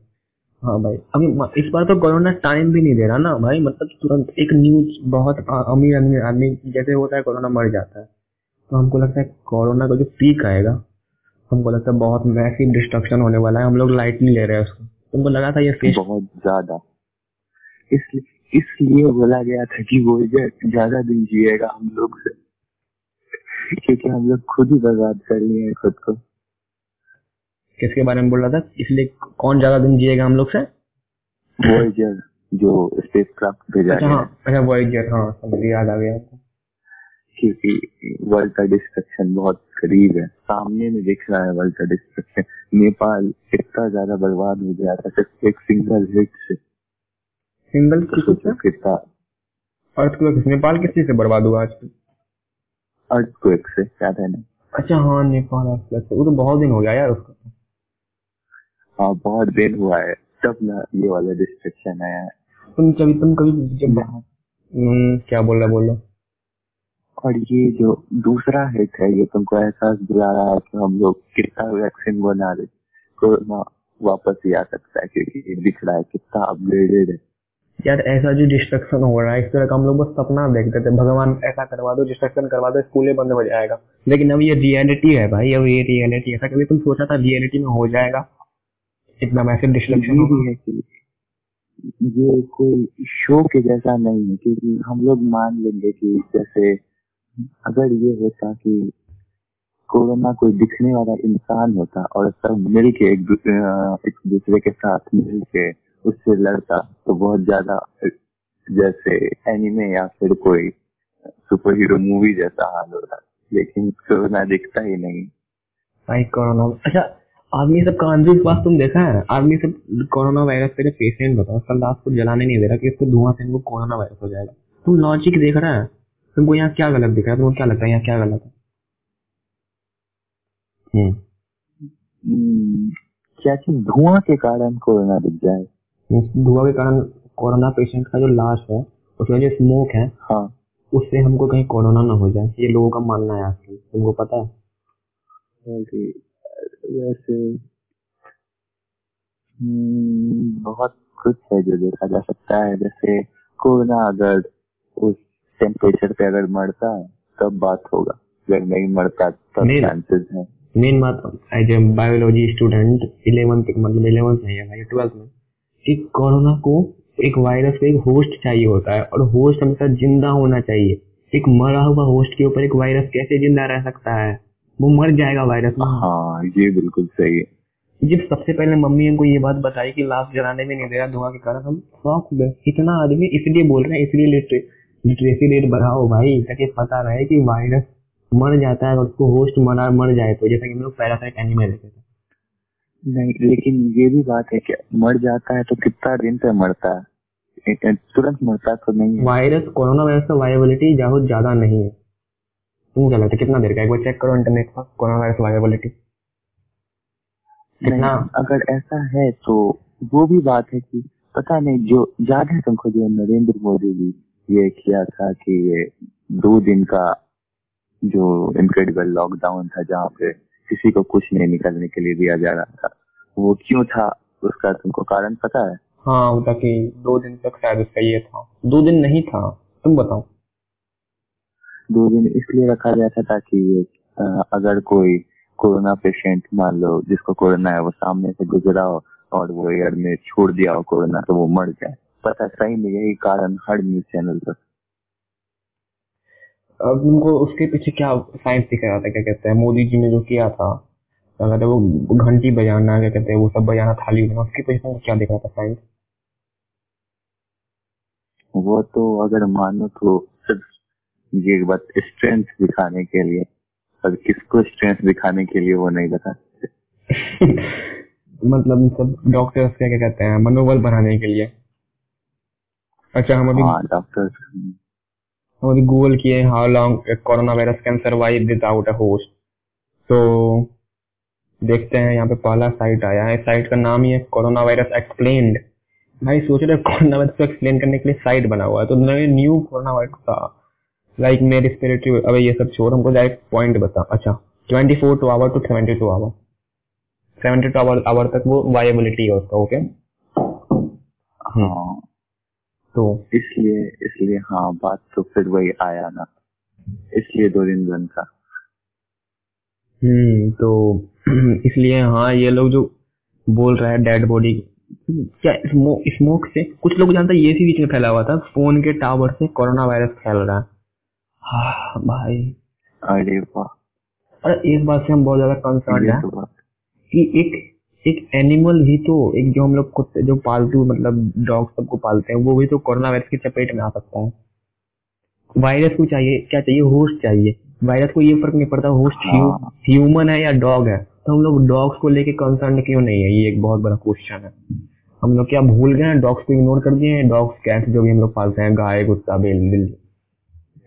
हाँ भाई, अभी इस बार तो कोरोना टाइम भी नहीं दे रहा ना भाई मतलब तुरंत एक न्यूज़ बहुत अ- अमीर आदमी जैसे होता है कोरोना मर जाता है। तो हमको लगता है कोरोना का जो पीक आएगा, हमको लगता है बहुत मैसिव डिस्ट्रक्शन होने वाला है, हम लोग लाइट नहीं ले रहे हैं उसको। तुमको लगा था ये फेस बहुत ज़्यादा। इसलिए इसलिए बोला गया था कि वो ज़्यादा दिन जिएगा हम लोग से, क्योंकि हम लोग खुद ही बर्बाद कर लिए हैं खुद को। किसके बारे में बोल रहा था? इसलिए कौन ज़्यादा दिन जिएगा हम लोग से? वॉयजर जो स्पेस क्राफ्ट भेजा अच्छा हाँ अच्छा वॉयजर हाँ समझ याद आ गया क्योंकि वर्ल्ड का डिस्ट्रक्शन बहुत करीब है। सामने में दिख रहा है वर्ल्ड का डिस्ट्रक्शन नेपाल इतना ज़्यादा बर्बाद हो गया था सिर्फ़ एक सिंगल हिट से। सिंगल तो किसी कितना अर्थक्वेक नेपाल किस चीज़ से बर्बाद हुआ आज? अर्थक्वेक से है ना? अच्छा हाँ नेपाल earthquake से। वो तो बहुत दिन हो गया यार उसका। हाँ बहुत देर हुआ है। तब ना ये वाला डिस्ट्रक्शन आया। तुम कभी तुम कभी जब हम्म, क्या बोल रहा बोलो। और ये जो दूसरा हिट है ये तुमको एहसास दिला रहा है कि हम लोग कितना वैक्सीन बना रहे कोरोना वापस ही आ सकता है क्योंकि ये दिख रहा है कितना अपग्रेडेड है। यार ऐसा जो डिस्ट्रक्शन हो रहा है इस तरह का हम लोग बस सपना देखते थे। भगवान ऐसा करवा दो डिस्ट्रक्शन करवा दो स्कूलें बंद हो जाएगा। लेकिन अब ये रियलिटी है भाई अब ये रियलिटी ऐसा कभी तुम सोचा था रियलिटी में हो जाएगा? इतना मैसिव डिस्ट्रक्शन है कि ये कोई शो के जैसा नहीं है क्योंकि हम लोग मान लेंगे कि जैसे अगर ये होता कि कोरोना कोई दिखने वाला इंसान होता और सब मिल के एक दूसरे एक दूसरे के साथ मिल के उससे लड़ता तो बहुत ज़्यादा जैसे एनिमे या फिर कोई सुपर हीरो मूवी जैसा हाल होता लेकिन कोरोना दिखता ही नहीं। भाई कोरोना अच्छा आदमी सब का अंधविश्वास तुम देखा है? आदमी सब कोरोना वायरस के जो पेशेंट बताओ उसका लाश को जलाने नहीं दे रहा कि इसको धुआँ से इनको कोरोना वायरस हो जाएगा। तुम लॉजिक देख रहा है? तुमको यहाँ क्या गलत दिख रहा है? तुमको क्या लगता है यहाँ क्या गलत है? हम्म। क्या धुआँ के कारण कोरोना दिख जाए? धुआँ के कारण कोरोना पेशेंट का जो लाश है उसमें जो स्मोक है हाँ। उससे हमको कहीं कोरोना ना हो जाए। ये लोगों का मानना है आजकल। तुमको पता है? ओके वैसे हम्म, बहुत कुछ है जो देखा जा सकता है। जैसे कोरोना अगर उस टेम्परेचर पे अगर मरता है तब बात होगा। अगर नहीं मरता तब चांसेस हैं। मेन बात as a biology student eleventh मतलब इलेवंथ नहीं है भाई ट्वेल्थ में कि कोरोना को एक वायरस को एक होस्ट चाहिए होता है और होस्ट हमेशा ज़िंदा होना चाहिए। एक मरा हुआ होस्ट के ऊपर एक वायरस कैसे ज़िंदा रह सकता है? वो मर जाएगा वायरस में। हाँ ये बिल्कुल सही है। जब सबसे पहले मम्मी हमको ये बात बताई कि लाश जलाने में रहा धुआँ के कारण हम शौक हो। गए इतना आदमी इसलिए बोल रहे हैं इसलिए लिटरेसी रेट बढ़ाओ भाई ताकि पता रहे कि वायरस मर जाता है और उसको होस्ट मरा मर जाए तो जैसा कि हम लोग पैरासाइट एनिमल देखे थे। नहीं लेकिन ये भी बात है कि मर जाता है तो कितना दिन पे मरता है? तुरंत मरता तो नहीं वायरस कोरोना वायरस का वायबिलिटी बहुत ज़्यादा नहीं है। तुम क्या लगता है कितना देर का एक बार चेक करो इंटरनेट पर कोरोना वायरस वायबिलिटी कितना? अगर ऐसा है तो वो भी बात है कि पता नहीं जो याद है तुमको जो नरेंद्र मोदी जी ये किया था कि ये दो दिन का जो इनक्रेडिबल लॉकडाउन था जहाँ पे किसी को कुछ नहीं निकलने के लिए दिया जा रहा था वो क्यों था? उसका तुमको कारण पता है? हाँ वो था कि दो दिन तक शायद उसका ये था। दो दिन नहीं था। तुम बताओ। दो दिन इसलिए रखा गया था ताकि ये अगर कोई कोरोना पेशेंट मान लो जिसको कोरोना है वो सामने से गुजरा हो और वो एयर में छोड़ दिया हो कोरोना तो वो मर जाए। पता सही में यही कारण हर न्यूज़ चैनल पर। अब उनको उसके पीछे क्या साइंस दिख रहा था क्या कहते हैं? मोदी जी ने जो किया था क्या कहते हैं वो घंटी बजाना क्या कहते हैं वो सब बजाना थाली बजाना उसके पीछे उनको क्या दिख रहा था साइंस वो तो अगर मानो तो ये बात स्ट्रेंथ दिखाने के लिए और किसको स्ट्रेंथ दिखाने के लिए वो नहीं बता मतलब सब डॉक्टर्स क्या क्या कहते हैं? मनोबल बढ़ाने के लिए। अच्छा हम अभी डॉक्टर्स हम अभी गूगल किए how long coronavirus can survive without a host तो देखते हैं यहाँ पे पहला साइट आया है। साइट का नाम ही है कोरोना वायरस एक्सप्लेन्ड भाई सोच रहे कोरोना वायरस को एक्सप्लेन करने के लिए साइट बना हुआ है। तो न्यू कोरोना वायरस का लाइक मे रिस्पिरेटरी अब ये सब छोड़ हमको डायरेक्ट पॉइंट बता। अच्छा twenty four to hour to seventy two hour seventy two hour hour तक वो वायबिलिटी है उसका ओके हाँ। तो इसलिए इसलिए हाँ बात तो फिर वही आया ना। इसलिए दो दिन बंद था। हम्म तो इसलिए हाँ ये लोग जो बोल रहा है डेड बॉडी क्या स्मोक स्मोक से कुछ लोग जानते हैं ये भी बीच में फैला हुआ था फ़ोन के टावर से कोरोना वायरस फैल रहा है। हाँ भाई। अरे वाह। अरे एक बात से हम बहुत ज़्यादा कंसर्न है तो कि एक एक एनिमल भी तो एक जो हम लोग कुत्ते जो पालतू मतलब डॉग सबको पालते हैं वो भी तो कोरोना वायरस की चपेट में आ सकता है। वायरस को चाहिए क्या चाहिए? होस्ट चाहिए। वायरस को ये फ़र्क नहीं पड़ता होस्ट हाँ। ह्यूमन है या डॉग है। तो हम लोग डॉग्स को लेके कंसर्न क्यों नहीं है? ये एक बहुत बड़ा क्वेश्चन है। हम लोग क्या भूल गए हैं? डॉग्स को इग्नोर कर दिए हैं? डॉग्स कैट जो भी हम लोग पालते हैं गाय कुत्ता बेल बिल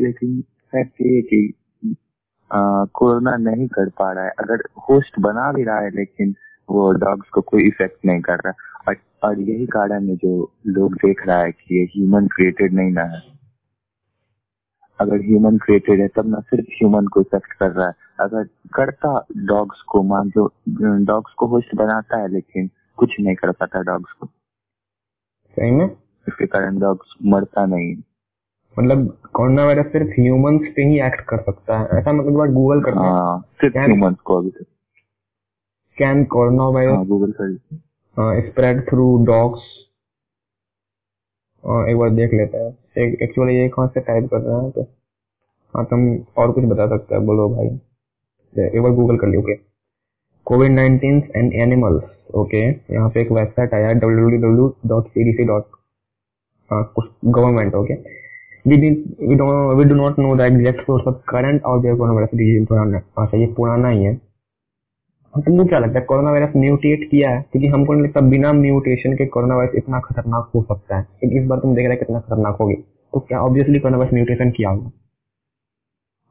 लेकिन फैक्ट ये कि कोरोना नहीं कर पा रहा है। अगर होस्ट बना भी रहा है लेकिन वो डॉग्स को कोई इफ़ेक्ट नहीं कर रहा। और, और यही कारण है जो लोग देख रहा है कि ये ह्यूमन क्रिएटेड नहीं ना है। अगर ह्यूमन क्रिएटेड है तब ना सिर्फ़ ह्यूमन को इफ़ेक्ट कर रहा है। अगर करता डॉग्स को मान लो डॉग्स को होस्ट बनाता है लेकिन कुछ नहीं कर पाता डॉग्स को। सही में? इसके कारण डॉग्स मरता नहीं मतलब कोरोना वायरस सिर्फ़ ह्यूमंस पे ही एक्ट कर सकता है। ऐसा मतलब बार गूगल करना हाँ, सिर्फ़ ह्यूमंस को अभी तक। कैन कोरोना वायरस गूगल कर स्प्रेड थ्रू डॉग्स एक बार देख लेते हैं। एक्चुअली ये कहाँ से टाइप कर रहे हैं तो हाँ तुम और कुछ बता सकते हैं। बोलो भाई। एक बार गूगल कर लियो okay COVID nineteen and animals okay यहाँ पे एक वेबसाइट आया W W W dot C D C dot government okay we did, we don't, we do not know the exact source of current or their coronavirus disease पुराना अच्छा ये पुराना ही है तुमको क्या लगता है कोरोना वायरस म्यूटेट किया है? क्योंकि हमको नहीं लगता बिना म्यूटेशन के कोरोना वायरस इतना खतरनाक हो सकता है। इस बार तुम देख रहे कितना खतरनाक होगी। तो क्या ऑब्वियसली कोरोना वायरस म्यूटेशन किया होगा?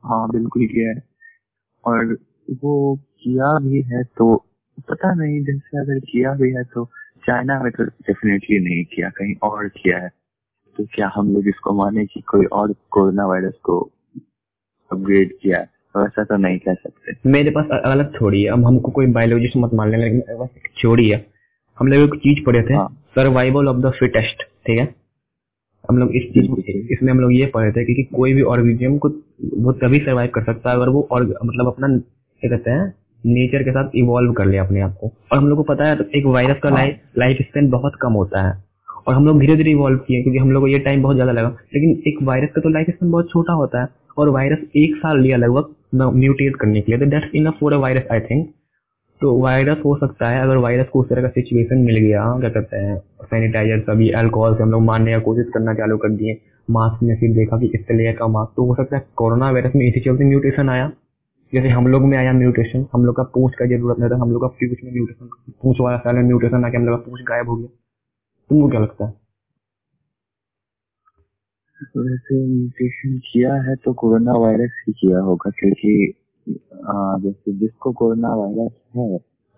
हाँ बिल्कुल किया है। और वो किया भी है तो पता नहीं, जैसे अगर किया भी है तो चाइना में तो डेफिनेटली नहीं किया, कहीं और किया है। तो क्या हम लोग इसको माने कि कोई और कोरोना वायरस को अपग्रेड किया है? वैसा तो नहीं कह सकते। मेरे पास अलग है। अब हमको कोई बायोलॉजिस्ट मत मान लेना लेकिन थ्योरी है। हम लोग एक चीज़ पढ़े थे सर्वाइवल ऑफ़ द फिटेस्ट ठीक है? हम लोग इस चीज़ इसमें हम लोग ये पढ़े थे कि कोई भी ऑर्गेनिज्म को वो तभी सर्वाइव कर सकता है अगर वो और मतलब अपना क्या कहते हैं नेचर के साथ इवॉल्व कर ले अपने आप को। और हम लोग को पता है एक वायरस का लाइफ लाइफ स्पेन बहुत कम होता है। और हम लोग धीरे धीरे इवॉल्व किए क्योंकि हम लोग को ये टाइम बहुत ज़्यादा लगा। लेकिन एक वायरस का तो लाइफ स्पेन बहुत छोटा होता है और वायरस एक साल लिया लगभग म्यूटेट करने के लिए। तो that's enough for a virus I think तो वायरस हो सकता है, अगर वायरस को उस तरह का सिचुएशन मिल गया, क्या कहते हैं सैनिटाइजर सभी अल्कोहल से हम लोग मारने का कोशिश करना चालू कर दिए मास्क में फिर देखा कि इस लेयर का मास्क तो हो सकता है कोरोना वायरस में इसी चलते म्यूटेशन आया। जैसे हम लोग में आया म्यूटेशन हम लोग का पूछ का ज़रूरत नहीं था, हम लोग का पूछ में म्यूटेशन पूछ वाला साल में म्यूटेशन आके हम लोग का पूछ गायब हो गया। तुमको क्या लगता है? वैसे म्यूटेशन किया है तो कोरोना वायरस ही किया होगा क्योंकि जैसे जिसको कोरोना वायरस है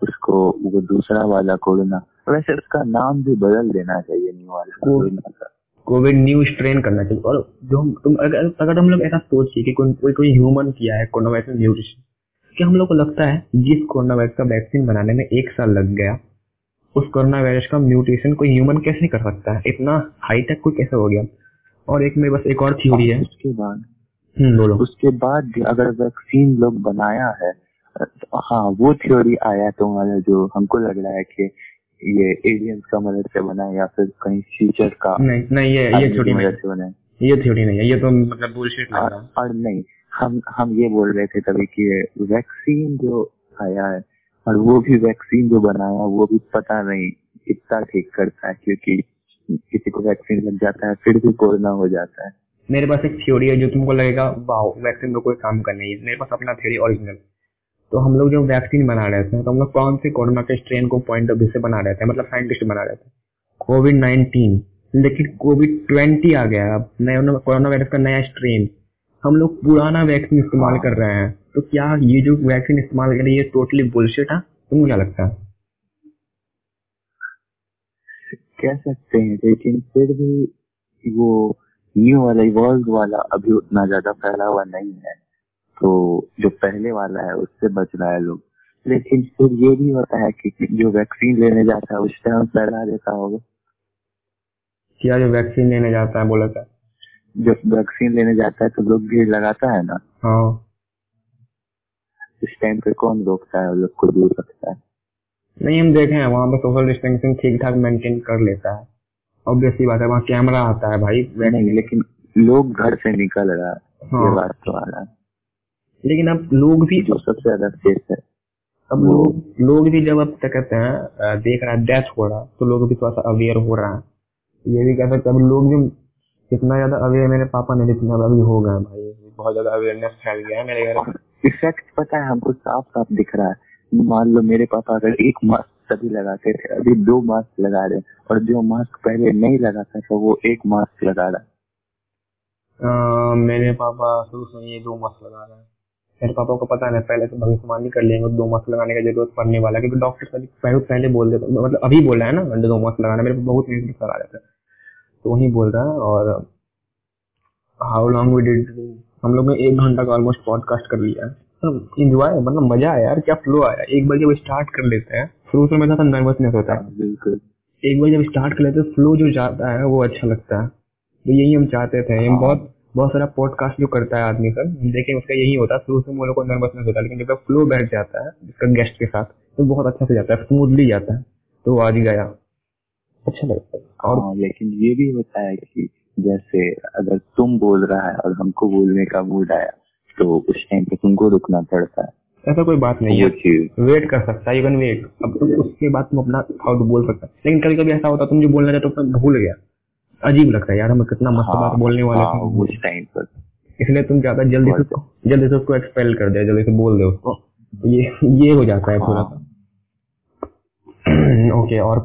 उसको वो दूसरा वाला कोरोना वैसे उसका नाम भी बदल देना चाहिए न्यू वाला कोरोना का। कोविड न्यू स्ट्रेन करना चाहिए। और जो हम तुम अगर अगर हम लोग ऐसा सोचिए कि कोई कोई कोई ह्यूमन किया है कोरोना वायरस में म्यूटेशन क्या हम लोग को लगता है जिस कोरोना वायरस का वैक्सीन बनाने में एक साल लग गया उस कोरोना वायरस का म्यूटेशन कोई ह्यूमन कैसे कर सकता है? इतना हाईटेक कोई कैसे हो गया? और एक में बस एक और थ्योरी है। उसके बाद हम्म बोलो। उसके बाद भी अगर वैक्सीन लोग बनाया है तो हाँ वो थ्योरी आया तुम्हारा जो हमको लग रहा है कि ये एलियंस का मदद से बना या फिर कहीं फ्यूचर का नहीं नहीं ये ये थ्योरी नहीं मदद से बना ये थ्योरी नहीं है। ये तो मतलब बुलशिट लग रहा और नहीं हम हम ये बोल रहे थे तभी कि वैक्सीन जो आया है और वो भी वैक्सीन जो बनाया वो भी पता नहीं कितना ठीक करता है क्योंकि किसी को वैक्सीन लग जाता है फिर भी कोरोना हो जाता है। मेरे पास एक थ्योरी है जो तुमको लगेगा वाओ वैक्सीन तो कोई काम का नहीं है। मेरे पास अपना थ्योरी ओरिजिनल तो हम लोग जो वैक्सीन बना रहे थे तो हम लोग कौन से कोरोना के स्ट्रेन को पॉइंट ऑफ़ व्यू से बना रहे थे? मतलब साइंटिस्ट बना रहे थे। कोविड नाइन्टीन लेकिन कोविड ट्वेंटी आ गया। अब नया कोरोना वायरस का नया स्ट्रेन हम लोग पुराना वैक्सीन इस्तेमाल कर रहे हैं। तो क्या ये जो वैक्सीन इस्तेमाल कर रहे हैं ये टोटली बुलशिट है? तुमको क्या लगता है? कह सकते हैं लेकिन फिर भी वो न्यू वाला इवॉल्व वाला अभी उतना ज़्यादा फैला हुआ नहीं है। तो जो पहले वाला है उससे बच रहा है लोग। लेकिन फिर ये भी होता है कि जो वैक्सीन लेने जाता है उस टाइम फैला देता होगा। क्या जो वैक्सीन लेने जाता है बोला था जब वैक्सीन लेने जाता है तो लोग भीड़ लगाता है ना। हाँ। टाइम पे कौन रोकता है लोग को दूर रखता है? नहीं हम देखे हैं वहाँ पे सोशल डिस्टेंसिंग ठीक ठाक मेंटेन कर लेता है। ऑब्वियसली बात है वहाँ कैमरा आता है भाई नहीं लेकिन लोग घर से निकल रहा है हाँ। ये बात तो आ रहा है। लेकिन अब लोग भी जो सबसे ज़्यादा सेफ़ है। अब लोग लोग भी जब अब क्या कहते हैं देख रहा है डेथ हो रहा है तो लोग भी थोड़ा सा अवेयर हो रहा है। ये भी कह सकते हैं अब लोग भी कितना ज़्यादा अवेयर मेरे पापा ने जितना अभी हो गए भाई बहुत ज़्यादा अवेयरनेस फैल गया है मेरे घर में। इफ़ेक्ट पता है हमको साफ़ साफ़ दिख रहा है। मान लो मेरे पापा अगर एक मास्क तभी लगाते थे, अभी दो मास्क लगा रहे और जो मास्क पहले नहीं लगाता था, वो एक मास्क लगा रहा है। मेरे पापा शुरू से ये दो मास्क लगा रहे हैं। मेरे पापा को पता नहीं, पहले तो भविष्यवाणी कर लेंगे, दो मास्क लगाने का ज़रूरत पड़ने वाला क्योंकि डॉक्टर सभी पहले पहले बोल देते मतलब अभी बोल रहा है ना दो मास्क लगाना मेरे बहुत लगा रहे थे। तो वही बोल रहा है और हाउ लॉन्ग वी डिड हम लोग ने एक घंटा का ऑलमोस्ट पॉडकास्ट कर लिया है। इंजॉय मतलब मज़ा आया यार क्या फ्लो आया। एक बार जब स्टार्ट कर लेते हैं शुरू से मेरा नर्वसनेस होता है। बिल्कुल। एक बार जब स्टार्ट कर लेते हैं फ्लो जो जाता है वो अच्छा लगता है। तो यही हम चाहते थे। हम हाँ। बहुत बहुत सारा पॉडकास्ट जो करता है आदमी सर देखें उसका यही होता है। शुरू से हम लोग को नर्वसनेस होता है लेकिन जब फ्लो बैठ जाता है इसका गेस्ट के साथ तो बहुत अच्छा से जाता है स्मूथली जाता है। तो वो आज गया। अच्छा लगता है। और हाँ लेकिन ये भी होता है कि जैसे अगर तुम बोल रहा है और हमको बोलने का मूड आया तो उस टाइम पे तुमको रुकना पड़ता है। ऐसा कोई बात नहीं है। चीज़। वेट कर सकता है कैन वेट अब तुम उसके बाद तुम अपना थाउट बोल सकता है। लेकिन कभी कभी ऐसा होता तुम जो बोलना चाहते हो भूल गया। अजीब लगता है यार हम कितना मस्त हाँ, बात बोलने वाले हाँ, थे। उस टाइम पर। इसलिए तुम ज़्यादा जल्दी से जल्दी से उसको एक्सपेल कर दे जल्दी से बोल दे उसको। ये ये हो जाता है थोड़ा हाँ। ओके और